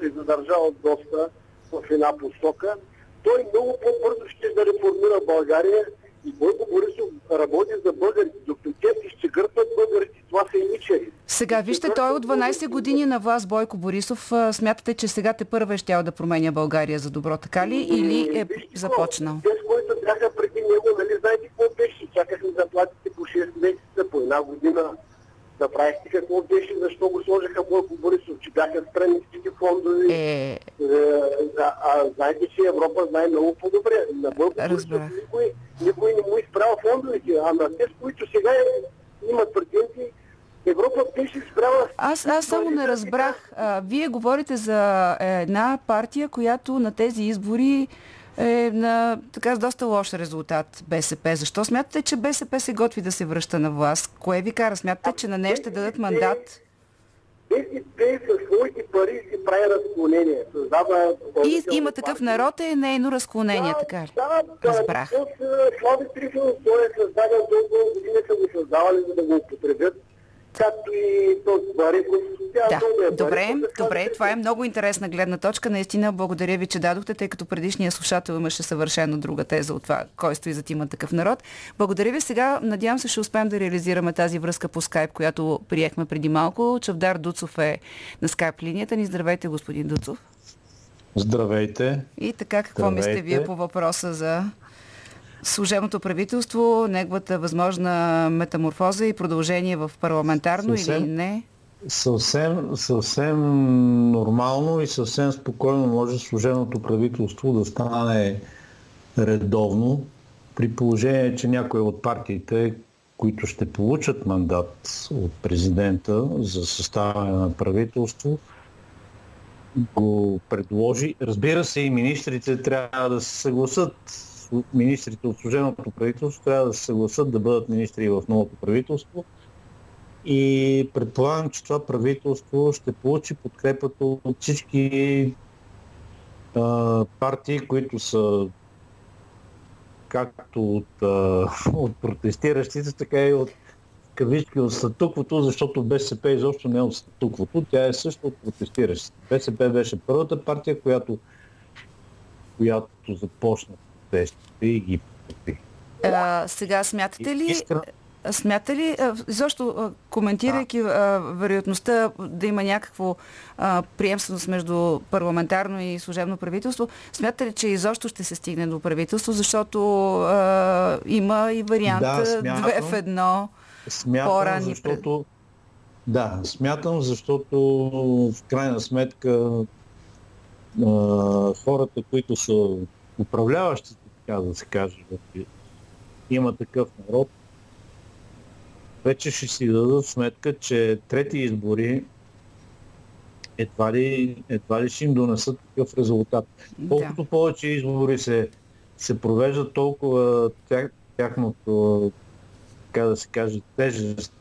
е, е задържал доста в една посока. Той много по-бързо ще да реформира България и Бойко Борисов работи за българите. Докато те си ще гъртат българите, това са и мичери. Сега, вижте, той е от 12 години на власт, Бойко Борисов. Смятате, че сега те първа е щял да променя България за добро, така ли? Или е Вижте започнал? Те, с които бяха преди него, нали знаете какво беше? Чакахме заплатите по 6 месеца, по една година. Направихте какво беше, защо го сложиха Бойко Борисов, че бяха страничните фондове. Е, Е, да, а знаете, че Европа знае много по-добре. На Бойко Борисов Разбрах. никой, никой не му изправя фондовете, а на те, с които сега имат претенции, Европа беше изправила... Аз, аз само не разбрах. А, вие говорите за една партия, която на тези избори е на така с доста лош резултат БСП. Защо смятате, че БСП се готви да се връща на власт? Кое ви кара? Смятате, че на нея ще дадат мандат? БСП със своите пари си прави разклонение. Създава... И има такъв народ е нейно разклонение, така ли? Да, да, Разбрах. Слави Трифонов, той е създаден толкова години са го създавали, за да го употребят. Както и този Бареков. Тя Да, е добре, добре. Това е много интересна гледна точка. Наистина, благодаря ви, че дадохте, тъй като предишния слушател имаше съвършено друга теза от това, кой стои зад има такъв народ. Благодаря ви. Сега, надявам се, ще успеем да реализираме тази връзка по скайп, която приехме преди малко. Чавдар Дуцов е на скайп линията ни. Здравейте, господин Дуцов. Здравейте. И така, какво Здравейте. вие по въпроса за служебното правителство, неговата възможна метаморфоза и продължение в парламентарно Съвсем. или не? Съвсем, съвсем нормално и съвсем спокойно може служебното правителство да стане редовно, при положение, че някои от партиите, които ще получат мандат от президента за съставяне на правителство, го предложи. Разбира се, и министрите трябва да се съгласат. Министрите от служебното правителство трябва да се съгласат да бъдат министри в новото правителство. И предполагам, че това правителство ще получи подкрепата от всички а, партии, които са както от, а, от протестиращите, така и от кавички от статуквото, защото БСП изобщо не е от статуквото, тя е също от протестиращите. БСП беше първата партия, която, която започна протестите и ги подкрепи. А, сега смятате ли, смята ли, защо коментирайки а, вероятността да има някакво а, приемственост между парламентарно и служебно правителство, смятате ли, че изобщо ще се стигне до правителство, защото а, има и вариант Да, смятам. две в едно. Смятам, по-ранни защото... Да, смятам, защото в крайна сметка хората, които са управляващите, така да се каже, има такъв народ, вече ще си дадат сметка, че трети избори едва ли, едва ли ще им донесат такъв резултат. Колкото повече избори се, се провеждат, толкова тях, тяхното, така да се каже, тежест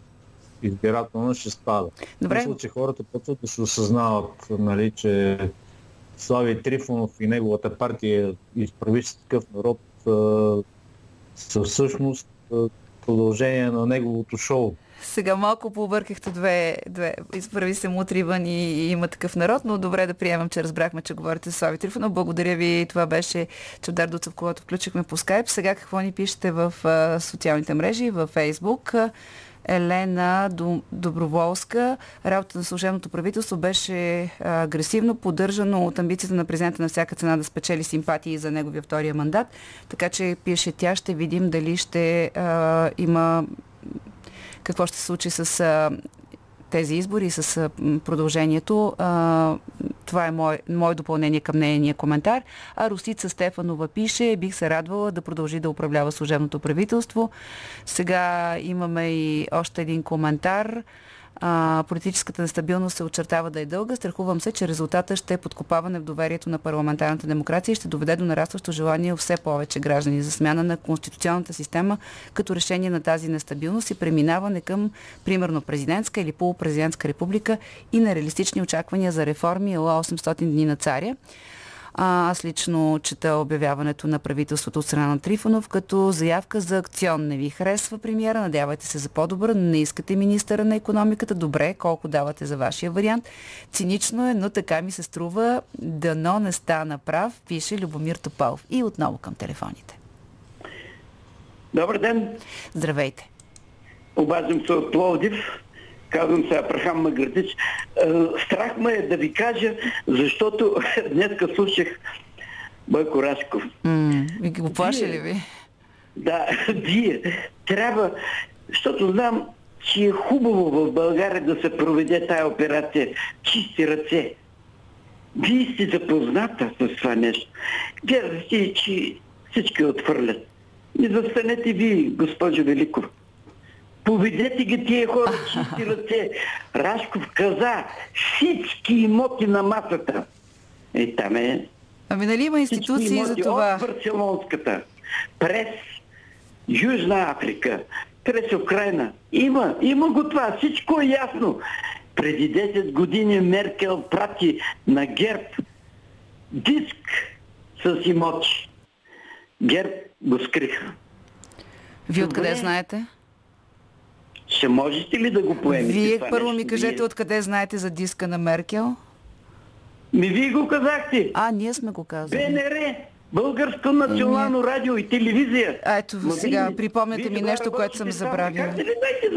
избирателна ще спада. Добре. Мисля, че хората почват да се осъзнават, нали, че Слави Трифонов и неговата партия изправи се такъв народ са всъщност продължение на неговото шоу. Сега малко побъркахте две, две. Изправи се мутри вън и, и има такъв народ, но добре да приемам, че разбрахме, че говорите с Слави Трифонов. Благодаря ви. Това беше Чавдар Дуцев, когато включихме по скайп. Сега какво ни пишете в а, социалните мрежи, в Фейсбук? Елена Доброволска. Работата на служебното правителство беше агресивно поддържано от амбицията на президента на всяка цена да спечели симпатии за неговия втория мандат. Така че пише тя, ще видим дали ще а, има какво ще се случи с а, тези избори, с продължението. Това е мое, мое допълнение към нейния коментар. А Русица Стефанова пише, бих се радвала да продължи да управлява служебното правителство. Сега имаме и още един коментар а, политическата нестабилност се очертава да е дълга. Страхувам се, че резултата ще е подкопаване в доверието на парламентарната демокрация и ще доведе до нарастващо желание все повече граждани за смяна на конституционната система като решение на тази нестабилност и преминаване към, примерно, президентска или полупрезидентска република и на реалистични очаквания за реформи 800 дни на царя. А, аз лично чета обявяването на правителството от страна на Трифонов като заявка за акцион. Не ви харесва премиера, надявайте се за по-добър, не искате министъра на економиката, добре, колко давате за вашия вариант. Цинично е, но така ми се струва, дано не стана прав, пише Любомир Топалов. И отново към телефоните. Добър ден! Здравейте! Обаждам се от Пловдив. Казвам се Апрахам Маградич. Е, страх ме е да ви кажа, защото днеска слушах Бойко Рашков. Mm, ви го плаши ли ви? Да, вие трябва, защото знам, че е хубаво в България да се проведе тая операция чисти ръце. Вие сте запозната с това нещо. Гледате, че всички отхвърлят. И застанете ви, госпожо Великов. Поведете ги тия хора, чисти ръце. Рашков каза всички имоти на масата. Е, там е... Ами нали има институции за това? От Барселонската, през Южна Африка, през Украина. Има, има го това. Всичко е ясно. Преди 10 години Меркел прати на ГЕРБ диск с имоти. ГЕРБ го скриха. Вие откъде знаете? Ще можете ли да го поемете? Вие първо ми кажете вие... откъде знаете за диска на Меркел? Ми вие го казахте. А, ние сме го казали. БНР, Българско национално радио и телевизия. А, ето Ма сега, ви, припомняте ми нещо, което съм забравила. Как ли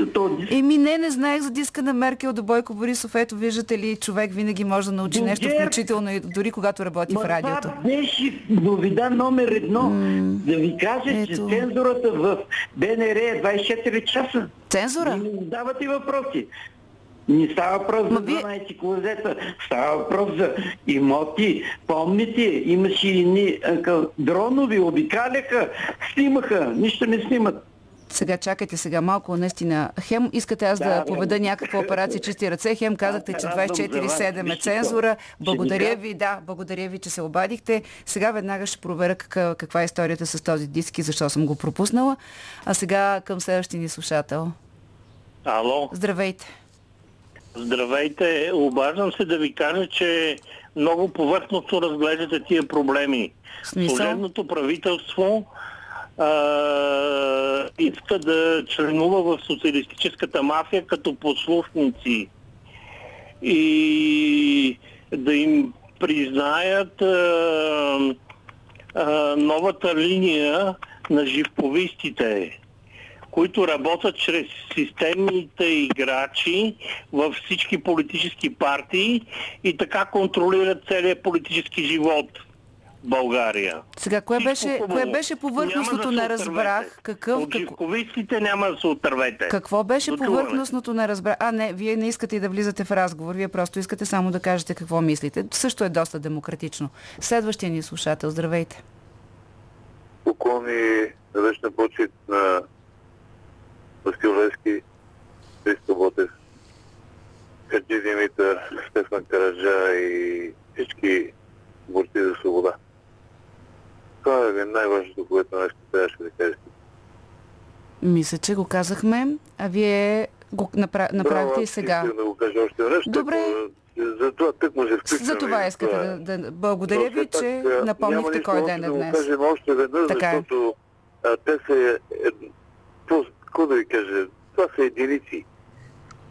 за този диск? Еми не, не знаех за диска на Меркел до Бойко Борисов. Ето, виждате ли, човек винаги може да научи до нещо, включително и дори когато работи Ма в радиото. Това беше новина номер едно. М- да ви кажа, ето. че цензурата в БНР е 24 часа. Цензура? Не давате въпроси. Не става въпрос за 12 ви... клозета, става въпрос за имоти. Помните, имаше и дронови, обикаляха, снимаха, нищо не снимат. Сега чакайте сега малко, наистина. Хем искате аз да, да поведа някаква операция чисти ръце, хем казахте, че 24-7 е цензура. Благодаря ви, да, благодаря ви, че се обадихте. Сега веднага ще проверя каква, каква е историята с този диск и защо съм го пропуснала. А сега към следващия ни слушател. Ало. Здравейте. Здравейте. Обаждам се да ви кажа, че много повърхностно разглеждате тия проблеми. Смисъл? Служебното правителство а, иска да членува в социалистическата мафия като послушници и да им признаят а, а, новата линия на живповистите които работят чрез системните играчи във всички политически партии и така контролират целият политически живот. България. Сега, кое беше, кое беше повърхностното да на разбрах? Какъв, От живковистите няма да се отървете. Какво беше До повърхностното на разбрах? А, не, вие не искате и да влизате в разговор, вие просто искате само да кажете какво мислите. Също е доста демократично. Следващия ни слушател, здравейте. Поклони вечна почет на Васил Лески, Христо Ботев, Хаджи Димитър, Стефан Караджа и всички борци за свобода. Това е най-важното, което днес трябваше да кажете. Мисля, че го казахме, а вие го направ... направихте и сега. Да го кажа още веднъж. Добре. За това тък му се включваме. За това искате това... да, да... Благодаря ви, че напомнихте кой ден е днес. Да го кажем още веднъж, така защото а, те са... Е, какво да ви кажа? Това са единици.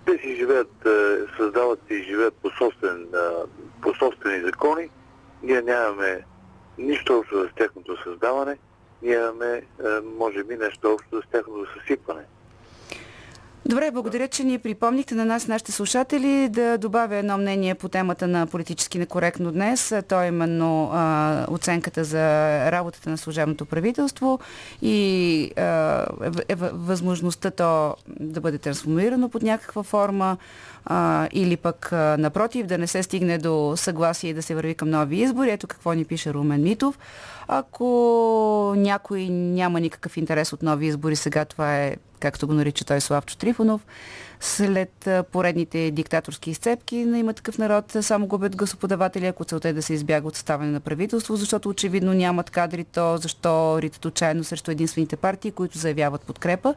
те си живеят, е, създават и живеят по, собствен, е, по собствени закони. Ние нямаме нищо общо с техното създаване, ние имаме, е, може би, нещо общо с техното съсипване. Добре, благодаря, че ни припомнихте на нас, нашите слушатели, да добавя едно мнение по темата на политически некоректно днес. То е именно а, оценката за работата на служебното правителство и а, е, е, възможността то да бъде трансформирано под някаква форма а, или пък а, напротив да не се стигне до съгласие и да се върви към нови избори. Ето какво ни пише Румен Митов. Ако някой няма никакъв интерес от нови избори, сега това е, както го нарича той Славчо Трифонов, след поредните диктаторски изцепки на има такъв народ, само губят гласоподаватели, ако целта е да се избяга от съставане на правителство, защото очевидно нямат кадри, то защо ритат отчаяно срещу единствените партии, които заявяват подкрепа.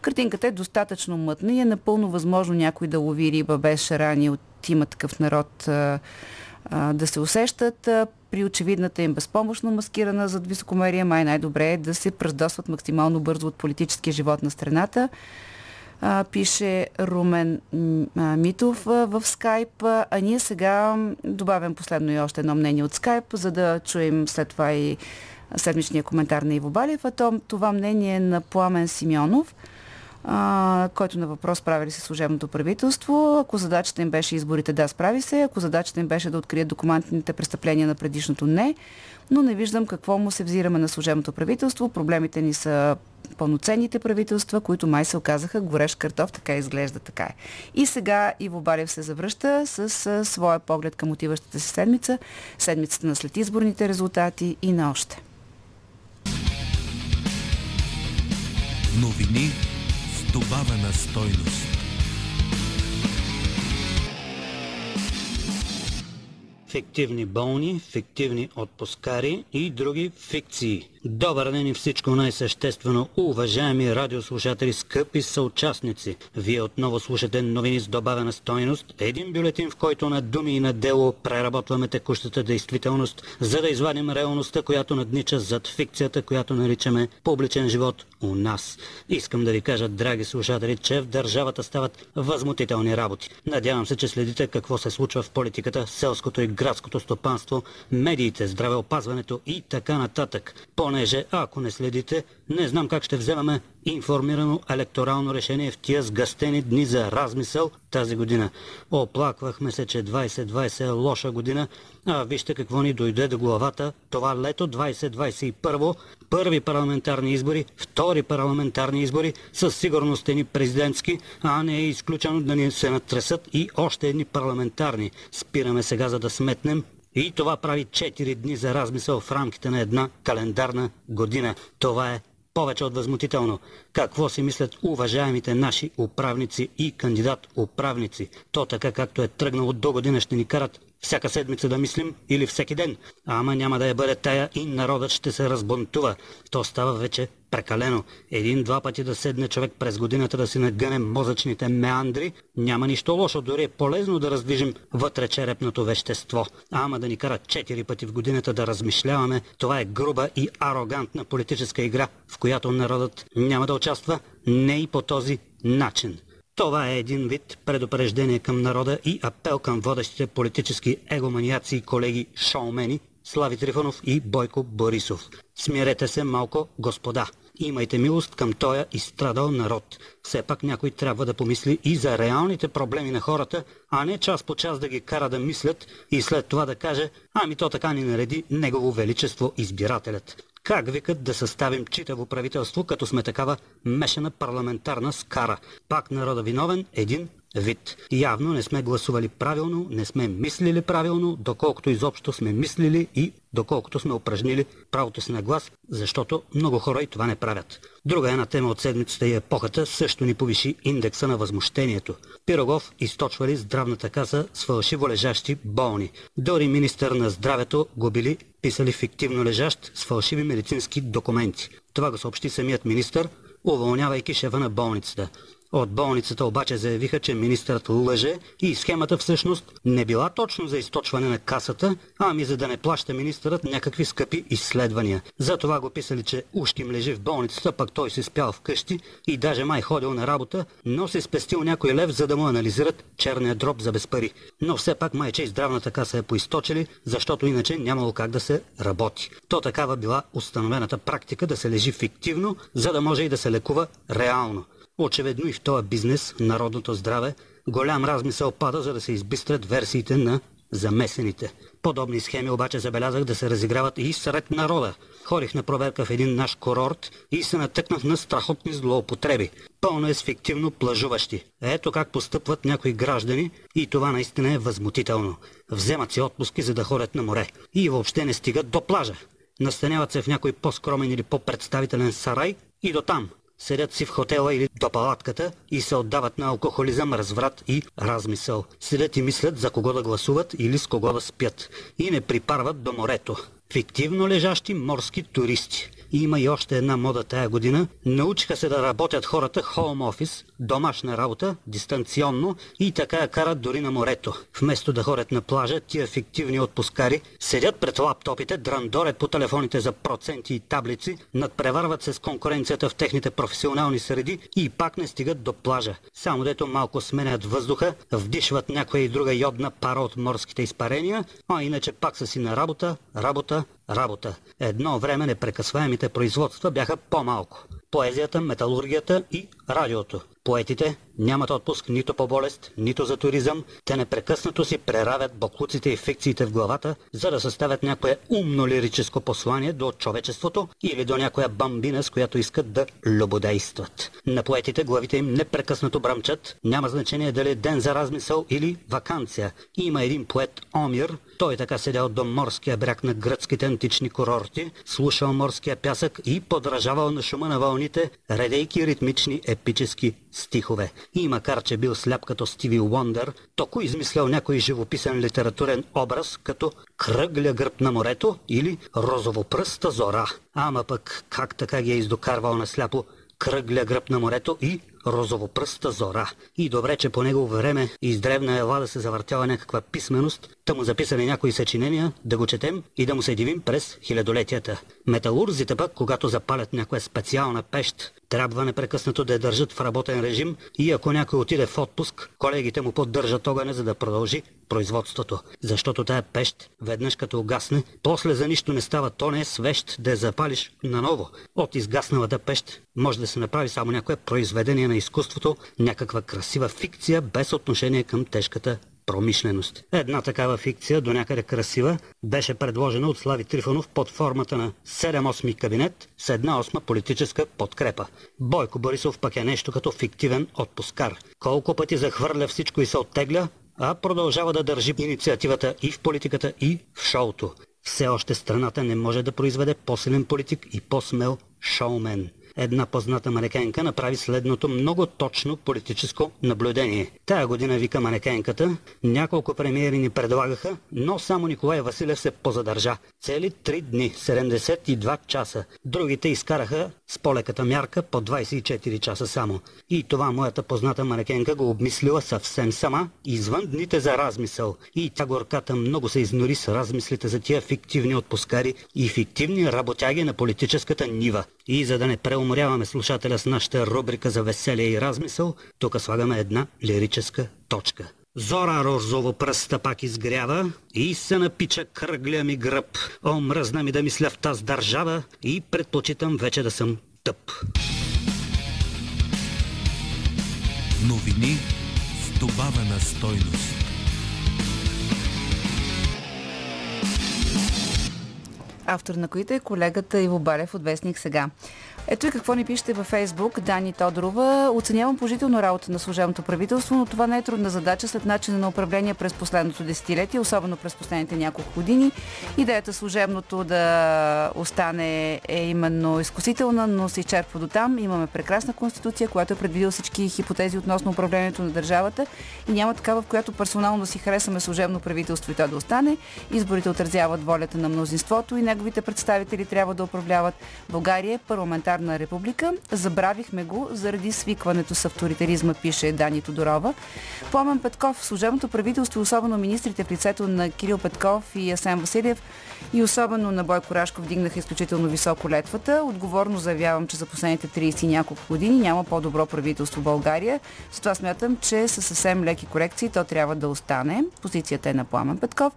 Картинката е достатъчно мътна и е напълно възможно някой да лови риба без шарани от има такъв народ да се усещат при очевидната им безпомощно маскирана зад високомерие, май най-добре е да се пръздосват максимално бързо от политическия живот на страната. Пише Румен Митов в скайп. А ние сега добавям последно и още едно мнение от скайп, за да чуем след това и седмичния коментар на Иво Балев. А то, това мнение е на Пламен Симеонов – а, който на въпрос прави ли се служебното правителство. Ако задачата им беше изборите, да, справи се. Ако задачата им беше да открият документните престъпления на предишното, не. Но не виждам какво му се взираме на служебното правителство. Проблемите ни са пълноценните правителства, които май се оказаха горещ картоф, така изглежда така е. И сега Иво Балев се завръща с, с своя поглед към отиващата си седмица, седмицата на след изборните резултати и на още. Новини добавена стойност. Фиктивни болни, фиктивни отпускари и други фикции. Добър ден и всичко най-съществено, уважаеми радиослушатели, скъпи съучастници. Вие отново слушате новини с добавена стойност, един бюлетин, в който на думи и на дело преработваме текущата действителност, за да извадим реалността, която наднича зад фикцията, която наричаме публичен живот у нас. Искам да ви кажа, драги слушатели, че в държавата стават възмутителни работи. Надявам се, че следите какво се случва в политиката, селското и градското стопанство, медиите, здравеопазването и така нататък понеже ако не следите, не знам как ще вземаме информирано електорално решение в тия сгъстени дни за размисъл тази година. Оплаквахме се, че 2020 е лоша година, а вижте какво ни дойде до главата това лето 2021, първи парламентарни избори, втори парламентарни избори, със сигурност ни президентски, а не е изключено да ни се натресат и още едни парламентарни. Спираме сега за да сметнем и това прави 4 дни за размисъл в рамките на една календарна година. Това е повече от възмутително. Какво си мислят уважаемите наши управници и кандидат управници? То така както е тръгнало до година ще ни карат всяка седмица да мислим или всеки ден. Ама няма да я бъде тая и народът ще се разбунтува. То става вече прекалено. Един-два пъти да седне човек през годината да си нагъне мозъчните меандри, няма нищо лошо, дори е полезно да раздвижим вътре черепното вещество. Ама да ни кара четири пъти в годината да размишляваме, това е груба и арогантна политическа игра, в която народът няма да участва не и по този начин. Това е един вид предупреждение към народа и апел към водещите политически егоманиаци и колеги шоумени Слави Трифонов и Бойко Борисов. Смирете се малко, господа. Имайте милост към тоя изстрадал народ. Все пак някой трябва да помисли и за реалните проблеми на хората, а не час по час да ги кара да мислят и след това да каже, ами то така ни нареди Негово Величество избирателят. Как викат да съставим читаво правителство, като сме такава мешана парламентарна скара? Пак народа виновен, един вид. Явно не сме гласували правилно, не сме мислили правилно, доколкото изобщо сме мислили и доколкото сме упражнили правото си на глас, защото много хора и това не правят. Друга една тема от седмицата и епохата също ни повиши индекса на възмущението. Пирогов източвали здравната каса с фалшиво лежащи болни. Дори министър на здравето го били писали фиктивно лежащ с фалшиви медицински документи. Това го съобщи самият министър, уволнявайки шефа на болницата. От болницата обаче заявиха, че министърът лъже и схемата всъщност не била точно за източване на касата, ами за да не плаща министърът някакви скъпи изследвания. Затова го писали, че ушки им лежи в болницата, пък той се спял вкъщи и даже май ходил на работа, но се спестил някой лев, за да му анализират черния дроб за без пари. Но все пак майче и здравната каса е поизточили, защото иначе нямало как да се работи. То такава била установената практика да се лежи фиктивно, за да може и да се лекува реално. Очевидно и в този бизнес, народното здраве, голям размисъл пада, за да се избистрят версиите на замесените. Подобни схеми обаче забелязах да се разиграват и сред народа. Ходих на проверка в един наш курорт и се натъкнах на страхотни злоупотреби. Пълно е с фиктивно плажуващи. Ето как постъпват някои граждани и това наистина е възмутително. Вземат си отпуски за да ходят на море и въобще не стигат до плажа. Настаняват се в някой по-скромен или по-представителен сарай и до там. Седят си в хотела или до палатката и се отдават на алкохолизъм, разврат и размисъл. Седят и мислят за кого да гласуват или с кого да спят. И не припарват до морето. Фиктивно лежащи морски туристи. Има и още една мода тая година. Научиха се да работят хората хоум офис, домашна работа, дистанционно и така я карат дори на морето. Вместо да ходят на плажа, тия фиктивни отпускари седят пред лаптопите, драндорят по телефоните за проценти и таблици, надпреварват се с конкуренцията в техните професионални среди и пак не стигат до плажа. Само дето малко сменят въздуха, вдишват някоя и друга йодна пара от морските изпарения, а иначе пак са си на работа, работа, работа. Едно време непрекъсваемите производства бяха по-малко. Поезията, металургията и радиото. Поетите нямат отпуск нито по болест, нито за туризъм. Те непрекъснато си преравят боклуците и фикциите в главата, за да съставят някое умно лирическо послание до човечеството или до някоя бамбина, с която искат да любодействат. На поетите главите им непрекъснато брамчат. Няма значение дали е ден за размисъл или вакансия. Има един поет Омир, той така седял до морския бряг на гръцките антични курорти, слушал морския пясък и подражавал на шума на вълните, редейки ритмични епически стихове. И макар, че бил сляп като Стиви Уондър, току измислял някой живописен литературен образ, като кръгля гръб на морето или розовопръста зора. Ама пък как така ги е издокарвал на сляпо кръгля гръб на морето и розовопръста зора. И добре, че по него време из древна ела да се завъртява някаква писменост, да му записали някои съчинения, да го четем и да му се дивим през хилядолетията. Металурзите пък, когато запалят някоя специална пещ, трябва непрекъснато да я държат в работен режим и ако някой отиде в отпуск, колегите му поддържат огъня, за да продължи производството. Защото тая пещ, веднъж като угасне, после за нищо не става, то не е свещ да я запалиш наново. От изгасналата пещ може да се направи само някое произведение на изкуството, някаква красива фикция без отношение към тежката промишленост. Една такава фикция, до някъде красива, беше предложена от Слави Трифонов под формата на 7-8 кабинет с една осма политическа подкрепа. Бойко Борисов пък е нещо като фиктивен отпускар. Колко пъти захвърля всичко и се оттегля, а продължава да държи инициативата и в политиката, и в шоуто. Все още страната не може да произведе по-силен политик и по-смел шоумен една позната манекенка направи следното много точно политическо наблюдение. Тая година вика манекенката, няколко премиери ни предлагаха, но само Николай Василев се позадържа. Цели 3 дни, 72 часа. Другите изкараха с полеката мярка по 24 часа само. И това моята позната манекенка го обмислила съвсем сама, извън дните за размисъл. И тя горката много се изнори с размислите за тия фиктивни отпускари и фиктивни работяги на политическата нива. И за да не преуморяваме слушателя с нашата рубрика за веселие и размисъл, тук слагаме една лирическа точка. Зора розово пръста пак изгрява и се напича кръгля ми гръб. Омръзна ми да мисля в таз държава и предпочитам вече да съм тъп. Новини с добавена стойност. автор на които е колегата Иво Балев от Вестник сега. Ето и какво ни пишете във Фейсбук. Дани Тодорова. Оценявам положително работа на служебното правителство, но това не е трудна задача след начина на управление през последното десетилетие, особено през последните няколко години. Идеята служебното да остане е именно изкусителна, но се изчерпва до там. Имаме прекрасна конституция, която е предвидила всички хипотези относно управлението на държавата и няма такава, в която персонално да си харесаме служебно правителство и то да остане. Изборите отразяват волята на мнозинството и неговите представители трябва да управляват. България е парламентарна република. Забравихме го заради свикването с авторитаризма, пише Дани Тодорова. Пламен Петков, служебното правителство, особено министрите в лицето на Кирил Петков и Асен Василев и особено на Бойко Рашков вдигнаха изключително високо летвата. Отговорно заявявам, че за последните 30 и няколко години няма по-добро правителство в България. Затова смятам, че със съвсем леки корекции то трябва да остане. Позицията е на Пламен Петков.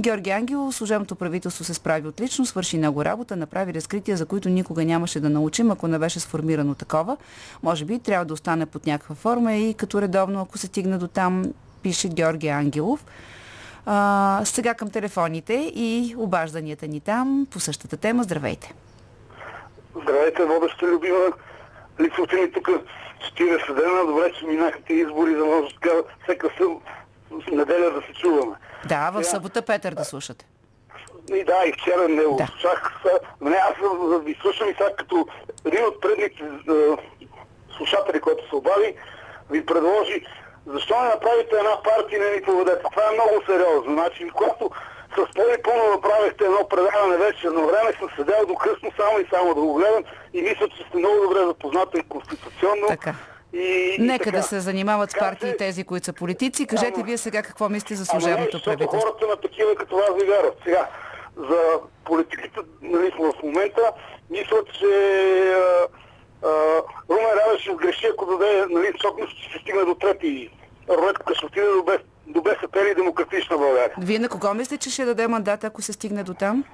Георги Ангелов, служебното правителство се справи отлично, свърши много работа, направи разкрития, за които никога нямаше да научим, ако не беше сформирано такова. Може би трябва да остане под някаква форма и като редовно, ако се стигне до там, пише Георги Ангелов. А, сега към телефоните и обажданията ни там по същата тема. Здравейте! Здравейте, водеща любима лицото ми тук 40 дена. Добре, че минахте избори, за може така всека съм неделя да се чуваме. Да, в събота Петър да слушате. И да, и вчера не Да. слушах. Не, аз ви слушам и сега като един от предните слушатели, който се обади, ви предложи защо не направите една партия и не ни поведете. Това е много сериозно. Значи, когато с Поли Пълно направихте едно предаване вече на време, съм седял до късно само и само да го гледам и мисля, че сте много добре запозната и конституционно. Така. И, и Нека така. да се занимават с партии тези, които са политици. Кажете Ама- вие сега какво мислите за служебното правителство. хората на такива като вас ви вярват. Сега, за политиката нали, в момента, мислят, че Румен Радев ще сгреши, ако даде, нали, защото ще се стигне до трети рулетка, ще отиде до, Б- до БСП или Демократична България. Вие на кого мислите, че ще даде мандат, ако се стигне до там?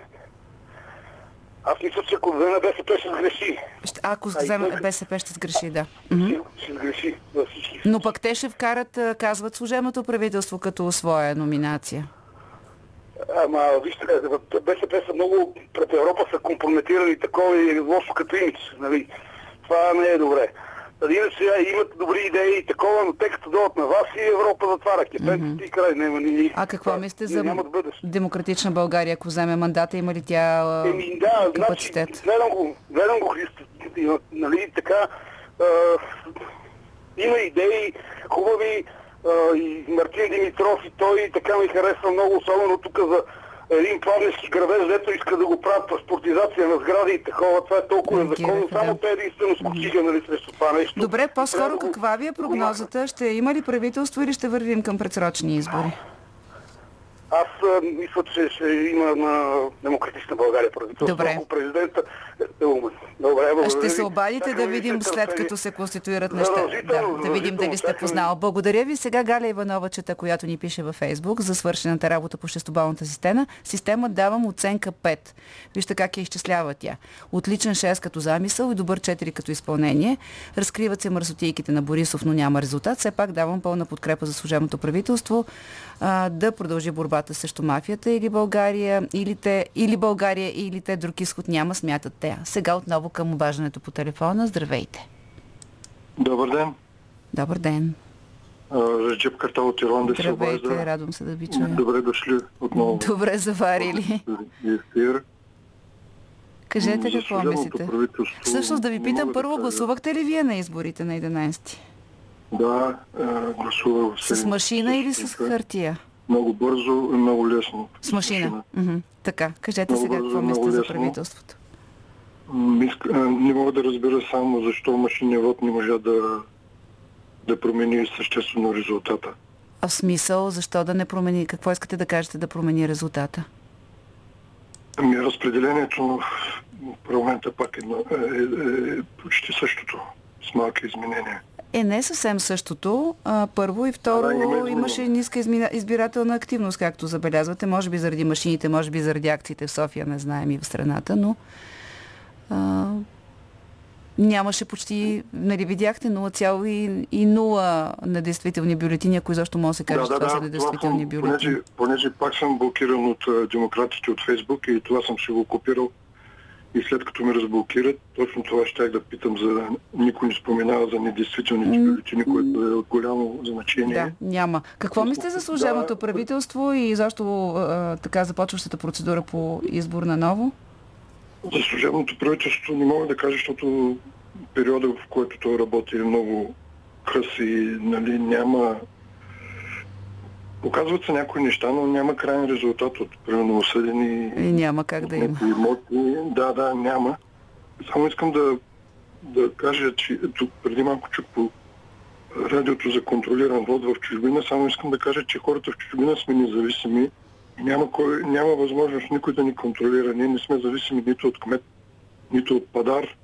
Аз мисля, че ако на БСП ще сгреши. Ако вземе БСП, ще сгреши, да. Ще, ще сгреши във всички. Но пък те ще вкарат, казват, служебното правителство като своя номинация. Ама, вижте, БСП са много пред Европа са компрометирани такова и лошо като имидж, нали? Това не е добре. Иначе имат добри идеи и такова, но те като дойдат на вас и Европа затваря кепенците и край няма ни... А какво мислите ни за. Демократична България, ако вземе мандата, има ли тя Еми, да, значи, капацитет? гледам го, гледам го, Христо, нали, така, а, има идеи хубави, и Мартин Димитров и той така ми харесва много, особено тук за един плавнешки градеж, дето иска да го правят паспортизация на сгради и такова, това е толкова Реагираха, законно, само да. те единствено скочиха, нали, срещу това нещо. Добре, по-скоро да каква ви е да прогнозата? Ще има ли правителство или ще вървим към предсрочни избори? Аз а, мисля, че ще има на Демократична България правителство. Добре. Ако президента е умен. Добре, благодаря ще се обадите да видим след като се конституират неща. Да, да видим дали сте познал. Благодаря ви. Сега Галя Иванова чета, която ни пише във Фейсбук за свършената работа по шестобалната система. Система давам оценка 5. Вижте как я изчислява тя. Отличен 6 като замисъл и добър 4 като изпълнение. Разкриват се мърсотийките на Борисов, но няма резултат. Все пак давам пълна подкрепа за служебното правителство а, да продължи борбата срещу мафията или България, или, те, или България, или те друг изход няма, смятат те. Сега отново към обаждането по телефона. Здравейте! Добър ден. Добър ден! Реджеп Картал от Ирландия се обажда. радвам се да ви чуя. Добре дошли отново. Добре заварили. Кажете какво мислите. Всъщност да ви питам да първо, гласувахте ли вие на изборите на 11? Да, а, гласувах С машина или с хартия? Много бързо и много лесно. С машина. Мгм. Така, кажете Много сега бързо, какво мислите за правителството. Не мога да разбера само защо машинният вод не можа да, да промени съществено резултата. А в смисъл, защо да не промени? Какво искате да кажете да промени резултата? Ами разпределението в парламента пак е, е, е, е почти същото, с малки изменения. Е, не съвсем същото. А, първо и второ, Да, имаше ниска избирателна активност, както забелязвате. Може би заради машините, може би заради акциите в София, не знаем и в страната, но а, нямаше почти, нали видяхте, 0,0 недействителни бюлетини, ако изобщо може да се каже, че това са недействителни бюлетини. понеже, понеже пак съм блокиран от демократите от Фейсбук и това съм си го копирал. И след като ме разблокират, точно това ще да питам за... Никой не споменава за недействителните бюлетини, което е от голямо значение. Да, няма. Какво мислите за служебното Да. правителство и защо а, така започващата процедура по избор на ново? За служебното правителство не мога да кажа, защото периода, в който той работи е много къс и нали, няма... Показват се някои неща, но няма крайен резултат от примерно осъдени И няма как да има. имоти. Да, да, няма. Само искам да да кажа, че тук преди малко чух по радиото за контролиран вод в чужбина, само искам да кажа, че хората в чужбина сме независими няма, кой, няма възможност никой да ни контролира. Ние не сме зависими нито от кмет, нито от падар,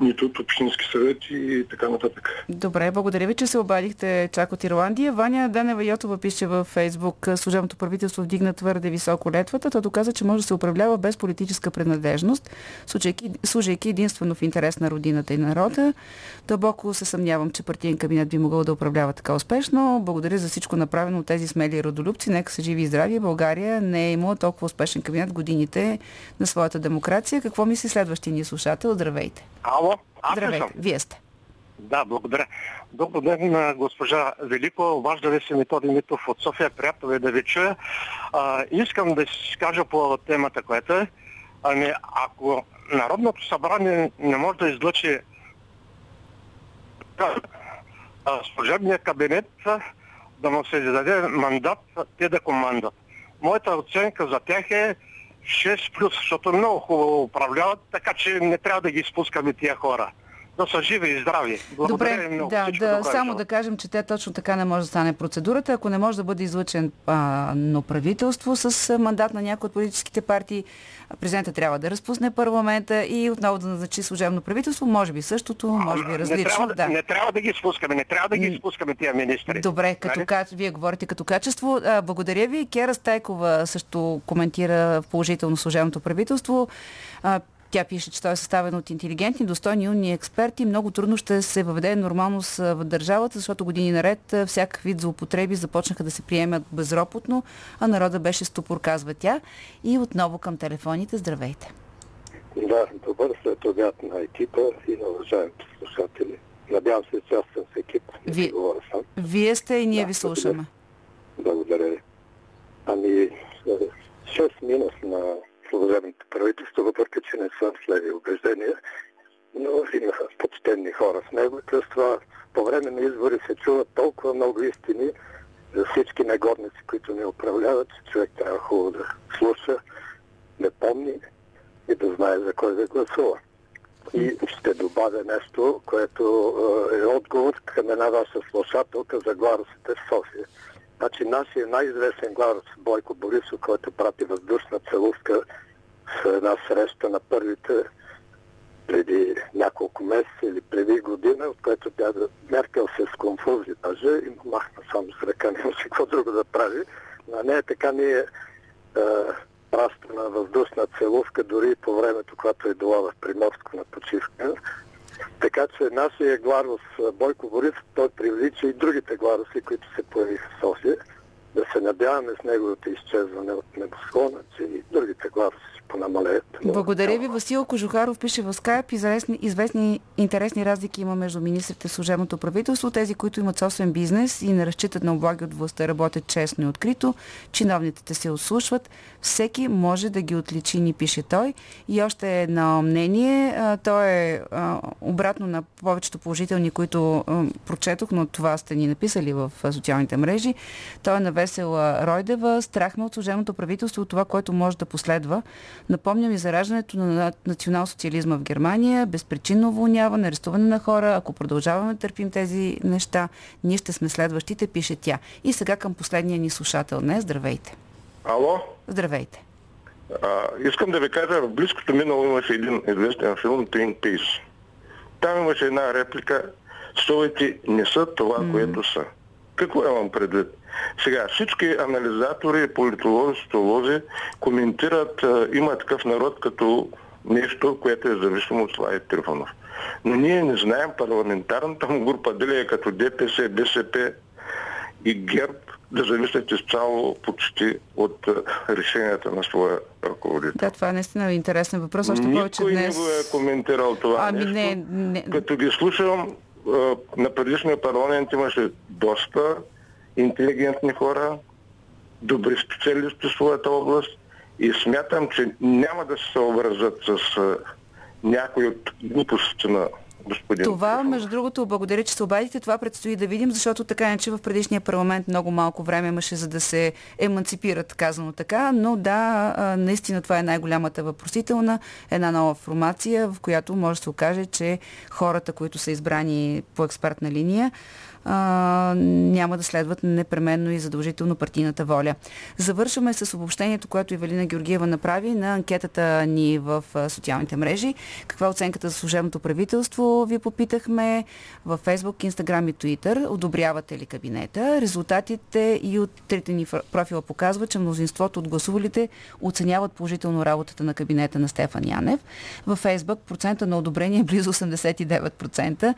нито от общински съвети и така нататък. Добре, благодаря ви, че се обадихте чак от Ирландия. Ваня Данева Йотова пише във Фейсбук, служебното правителство вдигна твърде високо летвата. То доказа, че може да се управлява без политическа принадлежност, служайки, служайки единствено в интерес на родината и народа. Дълбоко се съмнявам, че партиен кабинет би могъл да управлява така успешно. Благодаря за всичко направено от тези смели родолюбци. Нека са живи и здрави. България не е имала толкова успешен кабинет годините на своята демокрация. Какво мисли следващия ни слушател? Здравейте! Ало, аз ли Здравейте, съм? вие сте. Да, благодаря. Добър ден на госпожа Велико. Обажда се Методи Митов от София. Приятно е да ви чуя. А, искам да си кажа по темата, която е. Ами, ако Народното събрание не може да излъчи а, служебния кабинет, да му се даде мандат, те да командат. Моята оценка за тях е 6 плюс, защото много хубаво управляват, така че не трябва да ги изпускаме тия хора. Да са живи и здрави. Благодаря Добре, много. да, да, само да кажем, че те точно така не може да стане процедурата. Ако не може да бъде излъчен а, но правителство с мандат на някои от политическите партии, президента трябва да разпусне парламента и отново да назначи служебно правителство. Може би същото, може би не, различно. трябва, да. не трябва да ги изпускаме, не трябва да ги изпускаме тия министри. Добре, като Нали? ка... вие говорите като качество. А, благодаря ви. Кера Стайкова също коментира положително служебното правителство. А, тя пише, че той е съставен от интелигентни, достойни, умни експерти. Много трудно ще се въведе нормалност в държавата, защото години наред всякакъв вид злоупотреби започнаха да се приемат безропотно, а народа беше ступор, казва тя. И отново към телефоните. Здравейте. Да, добър след обяд на екипа и на уважаемите слушатели. Надявам се, че аз съм с екип. Не Ви- говоря сам. Вие сте и ние Да, ви слушаме. Благодаря. Ами, е, 6 минус на служебното правителство, въпреки че не съм с убеждения, но има почтенни хора в него. Плюс това, по време на избори се чуват толкова много истини за всички негодници, които ни управляват, че човек трябва хубаво да слуша, да помни и да знае за кой да гласува. И ще добавя нещо, което е, е отговор към една ваша слушателка за гларусите в София. Значи нашия най-известен гларус Бойко Борисов, който прати въздушна целувка в една среща на първите преди няколко месеца или преди година, от което тя Меркел се сконфузи даже и му махна само с ръка, нямаше какво друго да прави. На нея така ние е, пращаме въздушна целувка дори и по времето, когато е била в Приморско на почивка. Така че нашия гларус Бойко Борисов, той привлича и другите гларуси, които се появиха в София. Да се надяваме с неговото изчезване от небосклона, че и другите гларуси ще понамалеят. Но Благодаря ви. Васил Кожухаров пише в скайп. Известни, известни интересни разлики има между министрите в служебното правителство. Тези, които имат собствен бизнес и не разчитат на облаги от властта, работят честно и открито. Чиновниците се ослушват. Всеки може да ги отличи, ни пише той. И още едно мнение. То е обратно на повечето положителни, които прочетох, но това сте ни написали в социалните мрежи. Той е на Весела Ройдева. Страх ме от служебното правителство от това, което може да последва. Напомням и зараждането на национал-социализма в Германия, безпричинно уволняване, арестуване на хора. Ако продължаваме да търпим тези неща, ние ще сме следващите, пише тя. И сега към последния ни слушател днес. Здравейте. Ало? Здравейте. А, искам да ви кажа, в близкото минало имаше един известен филм Twin Peaks. Там имаше една реплика Совете не са това, mm. което са. Какво имам предвид? Сега, всички анализатори, политолози, социолози коментират, има такъв народ като нещо, което е зависимо от Слави Трифонов. Но ние не знаем парламентарната му група, дали е като ДПС, БСП и ГЕРБ, да зависят изцяло почти от решенията на своя ръководител. Да, това е наистина интересен въпрос. Още повече Никой днес... не го е коментирал това Ами нещо. не, не, Като ги слушам, на предишния парламент имаше доста интелигентни хора, добри специалисти в своята област и смятам, че няма да се съобразят с някои от глупостите на господин. Това, между другото, благодаря, че се обадите. Това предстои да видим, защото така иначе в предишния парламент много малко време имаше, за да се еманципират, казано така. Но да, наистина това е най-голямата въпросителна, една нова формация, в която може да се окаже, че хората, които са избрани по експертна линия, а, няма да следват непременно и задължително партийната воля. Завършваме с обобщението, което Ивелина Георгиева направи на анкетата ни в социалните мрежи. Каква е оценката за служебното правителство? Ви попитахме в Facebook, Instagram и Twitter. Одобрявате ли кабинета? Резултатите и от трите ни профила показват, че мнозинството от гласувалите оценяват положително работата на кабинета на Стефан Янев. В Facebook процента на одобрение е близо 89%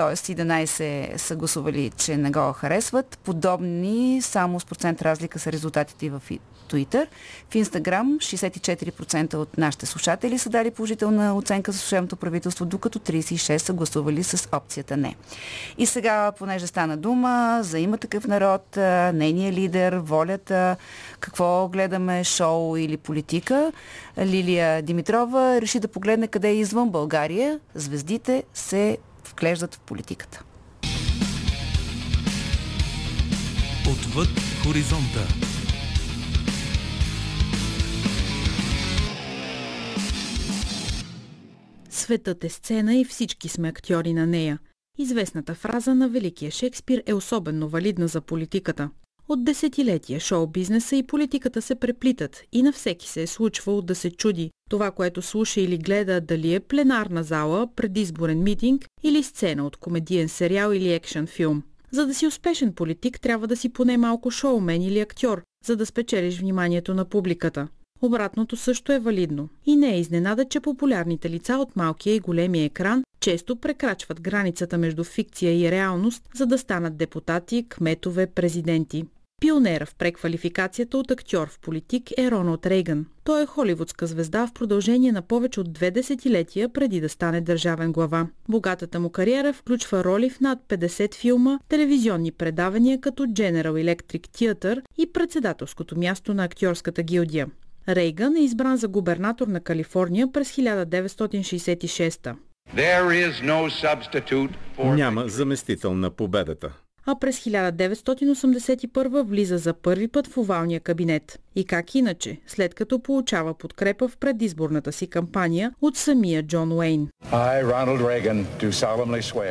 т.е. 11 са гласували, че не го харесват. Подобни само с процент разлика са резултатите и в Twitter. В Instagram 64% от нашите слушатели са дали положителна оценка за служебното правителство, докато 36 са гласували с опцията не. И сега, понеже стана дума за има такъв народ, нейният лидер, волята, какво гледаме, шоу или политика, Лилия Димитрова реши да погледне къде е извън България. Звездите се вглеждат в политиката. Отвъд хоризонта. Светът е сцена и всички сме актьори на нея. Известната фраза на Великия Шекспир е особено валидна за политиката. От десетилетия шоу-бизнеса и политиката се преплитат и на всеки се е случвало да се чуди това, което слуша или гледа, дали е пленарна зала, предизборен митинг или сцена от комедиен сериал или екшен филм. За да си успешен политик, трябва да си поне малко шоумен или актьор, за да спечелиш вниманието на публиката. Обратното също е валидно. И не е изненада, че популярните лица от малкия и големия екран често прекрачват границата между фикция и реалност, за да станат депутати, кметове, президенти. Пионера в преквалификацията от актьор в политик е Роналд Рейган. Той е холивудска звезда в продължение на повече от две десетилетия преди да стане държавен глава. Богатата му кариера включва роли в над 50 филма, телевизионни предавания като General Electric Theater и председателското място на актьорската гилдия. Рейган е избран за губернатор на Калифорния през 1966 Няма заместител на победата а през 1981 влиза за първи път в овалния кабинет. И как иначе, след като получава подкрепа в предизборната си кампания от самия Джон Уейн.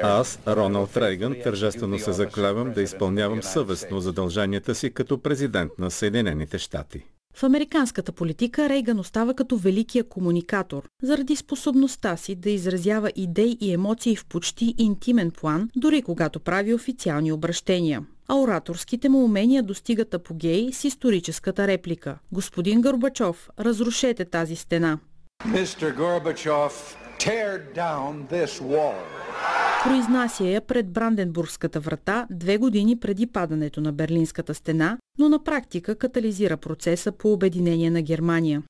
Аз, Роналд Рейган, тържествено се заклевам да изпълнявам съвестно задълженията си като президент на Съединените щати. В американската политика Рейган остава като великия комуникатор, заради способността си да изразява идеи и емоции в почти интимен план, дори когато прави официални обращения. А ораторските му умения достигат апогей с историческата реплика. Господин Горбачов, разрушете тази стена. Mr. Gorbachev, tear down this wall. Произнася я пред Бранденбургската врата две години преди падането на Берлинската стена, но на практика катализира процеса по обединение на Германия.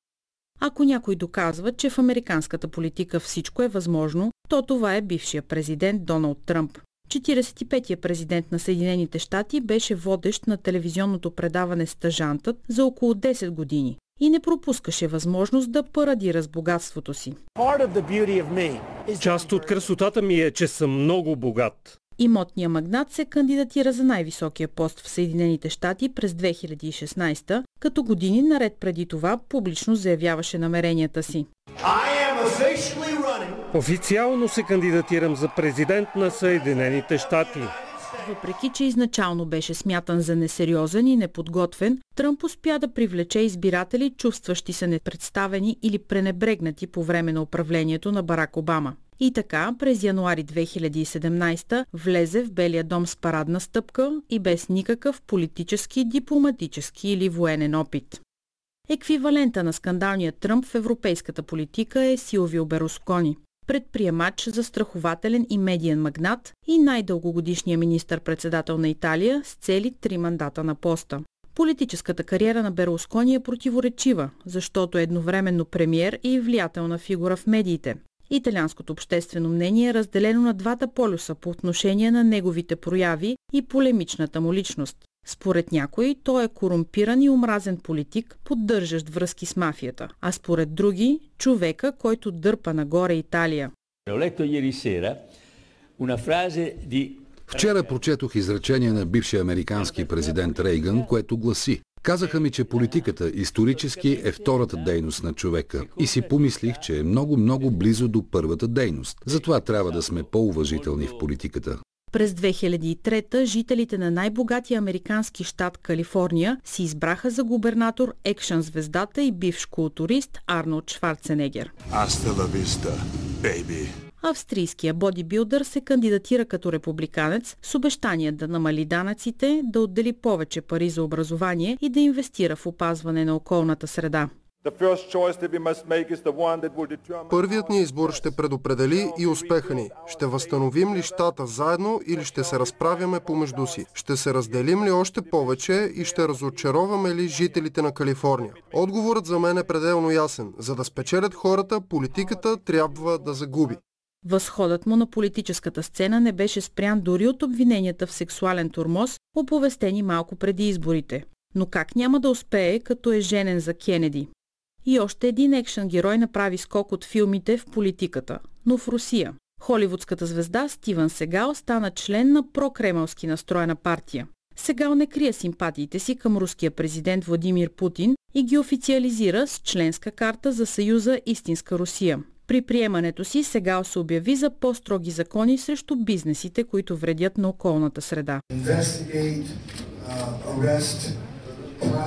Ако някой доказва, че в американската политика всичко е възможно, то това е бившия президент Доналд Тръмп. 45-я президент на Съединените щати беше водещ на телевизионното предаване Стъжантът за около 10 години и не пропускаше възможност да парадира с богатството си. Част от красотата ми е, че съм много богат. Имотния магнат се кандидатира за най-високия пост в Съединените щати през 2016, като години наред преди това публично заявяваше намеренията си. Официално се кандидатирам за президент на Съединените щати. Въпреки, че изначално беше смятан за несериозен и неподготвен, Тръмп успя да привлече избиратели, чувстващи се непредставени или пренебрегнати по време на управлението на Барак Обама. И така, през януари 2017 влезе в Белия дом с парадна стъпка и без никакъв политически, дипломатически или военен опит. Еквивалента на скандалния Тръмп в европейската политика е Силвио Берускони предприемач, застрахователен и медиен магнат и най-дългогодишния министър-председател на Италия с цели три мандата на поста. Политическата кариера на Берускони е противоречива, защото е едновременно премьер и влиятелна фигура в медиите. Италианското обществено мнение е разделено на двата полюса по отношение на неговите прояви и полемичната му личност. Според някои той е корумпиран и омразен политик, поддържащ връзки с мафията, а според други – човека, който дърпа нагоре Италия. Вчера прочетох изречение на бившия американски президент Рейган, което гласи Казаха ми, че политиката исторически е втората дейност на човека и си помислих, че е много-много близо до първата дейност. Затова трябва да сме по-уважителни в политиката. През 2003 жителите на най-богатия американски щат Калифорния си избраха за губернатор екшън звездата и бивш културист Арнолд Шварценегер. Австрийския бодибилдър се кандидатира като републиканец с обещание да намали данъците, да отдели повече пари за образование и да инвестира в опазване на околната среда. Първият ни избор ще предопредели и успеха ни. Ще възстановим ли щата заедно или ще се разправяме помежду си? Ще се разделим ли още повече и ще разочароваме ли жителите на Калифорния? Отговорът за мен е пределно ясен. За да спечелят хората, политиката трябва да загуби. Възходът му на политическата сцена не беше спрян дори от обвиненията в сексуален турмоз, оповестени малко преди изборите. Но как няма да успее, като е женен за Кенеди? И още един екшен герой направи скок от филмите в политиката, но в Русия. Холивудската звезда Стивън Сегал стана член на прокремълски настроена партия. Сегал не крие симпатиите си към руския президент Владимир Путин и ги официализира с членска карта за Съюза Истинска Русия. При приемането си сега се обяви за по-строги закони срещу бизнесите, които вредят на околната среда.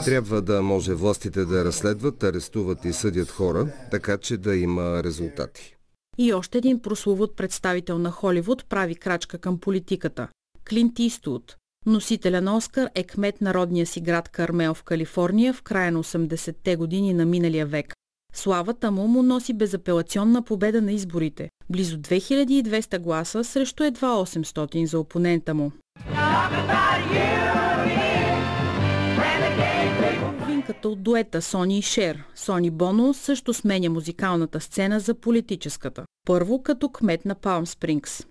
Трябва да може властите да разследват, арестуват и съдят хора, така че да има резултати. И още един прословут представител на Холивуд прави крачка към политиката. Клинт Истуд. Носителя на Оскар е кмет на родния си град Кармел в Калифорния в края на 80-те години на миналия век. Славата му му носи безапелационна победа на изборите. Близо 2200 гласа срещу едва 800 за опонента му. Половинката от дуета Сони и Шер, Сони Боно също сменя музикалната сцена за политическата. Първо като кмет на Палм Спрингс.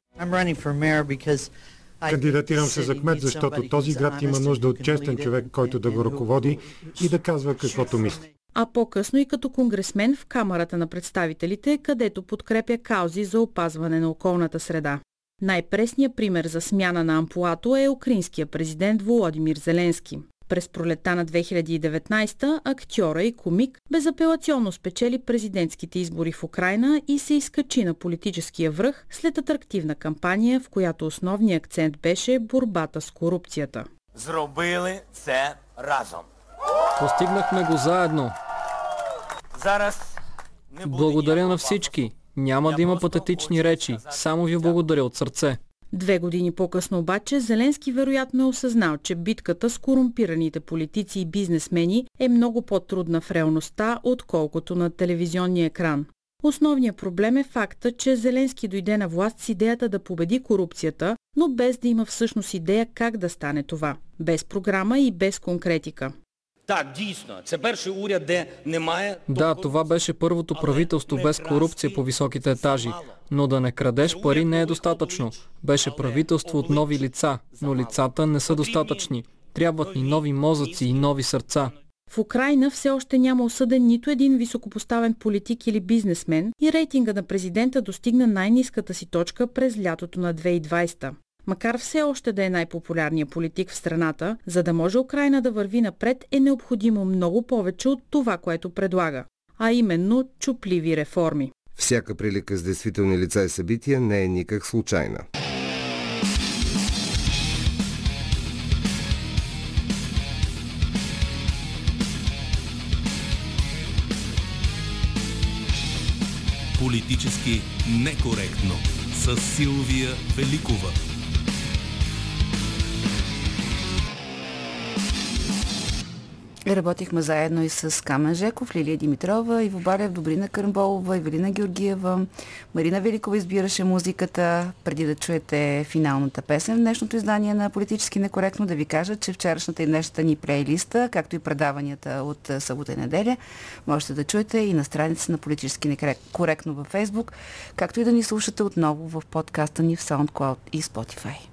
Кандидатирам се за кмет, защото този град има нужда от честен човек, който да го ръководи и да казва каквото мисли а по-късно и като конгресмен в Камерата на представителите, където подкрепя каузи за опазване на околната среда. Най-пресният пример за смяна на ампуато е украинския президент Володимир Зеленски. През пролета на 2019 актьора и комик безапелационно спечели президентските избори в Украина и се изкачи на политическия връх след атрактивна кампания, в която основният акцент беше борбата с корупцията. Зробили це разом. Постигнахме го заедно. Благодаря на всички. Няма да има патетични речи. Само ви благодаря от сърце. Две години по-късно обаче Зеленски вероятно е осъзнал, че битката с корумпираните политици и бизнесмени е много по-трудна в реалността, отколкото на телевизионния екран. Основният проблем е факта, че Зеленски дойде на власт с идеята да победи корупцията, но без да има всъщност идея как да стане това. Без програма и без конкретика. Так, дійсно, це перший уряд, де немає. Да, това беше първото правителство без корупция по високите етажи. Но да не крадеш пари не е достатъчно. Беше правителство от нови лица, но лицата не са достатъчни. Трябват ни нови мозъци и нови сърца. В Украина все още няма осъден нито един високопоставен политик или бизнесмен и рейтинга на президента достигна най-низката си точка през лятото на 2020. Макар все още да е най-популярният политик в страната, за да може Украина да върви напред е необходимо много повече от това, което предлага, а именно чупливи реформи. Всяка прилика с действителни лица и събития не е никак случайна. Политически некоректно с Силвия Великова. Работихме заедно и с Камен Жеков, Лилия Димитрова, Иво Балев, Добрина Кърмболова, Евелина Георгиева. Марина Великова избираше музиката. Преди да чуете финалната песен в днешното издание на Политически некоректно, да ви кажа, че вчерашната и днешната ни плейлиста, както и предаванията от събота и неделя, можете да чуете и на страница на Политически некоректно във Facebook, както и да ни слушате отново в подкаста ни в SoundCloud и Spotify.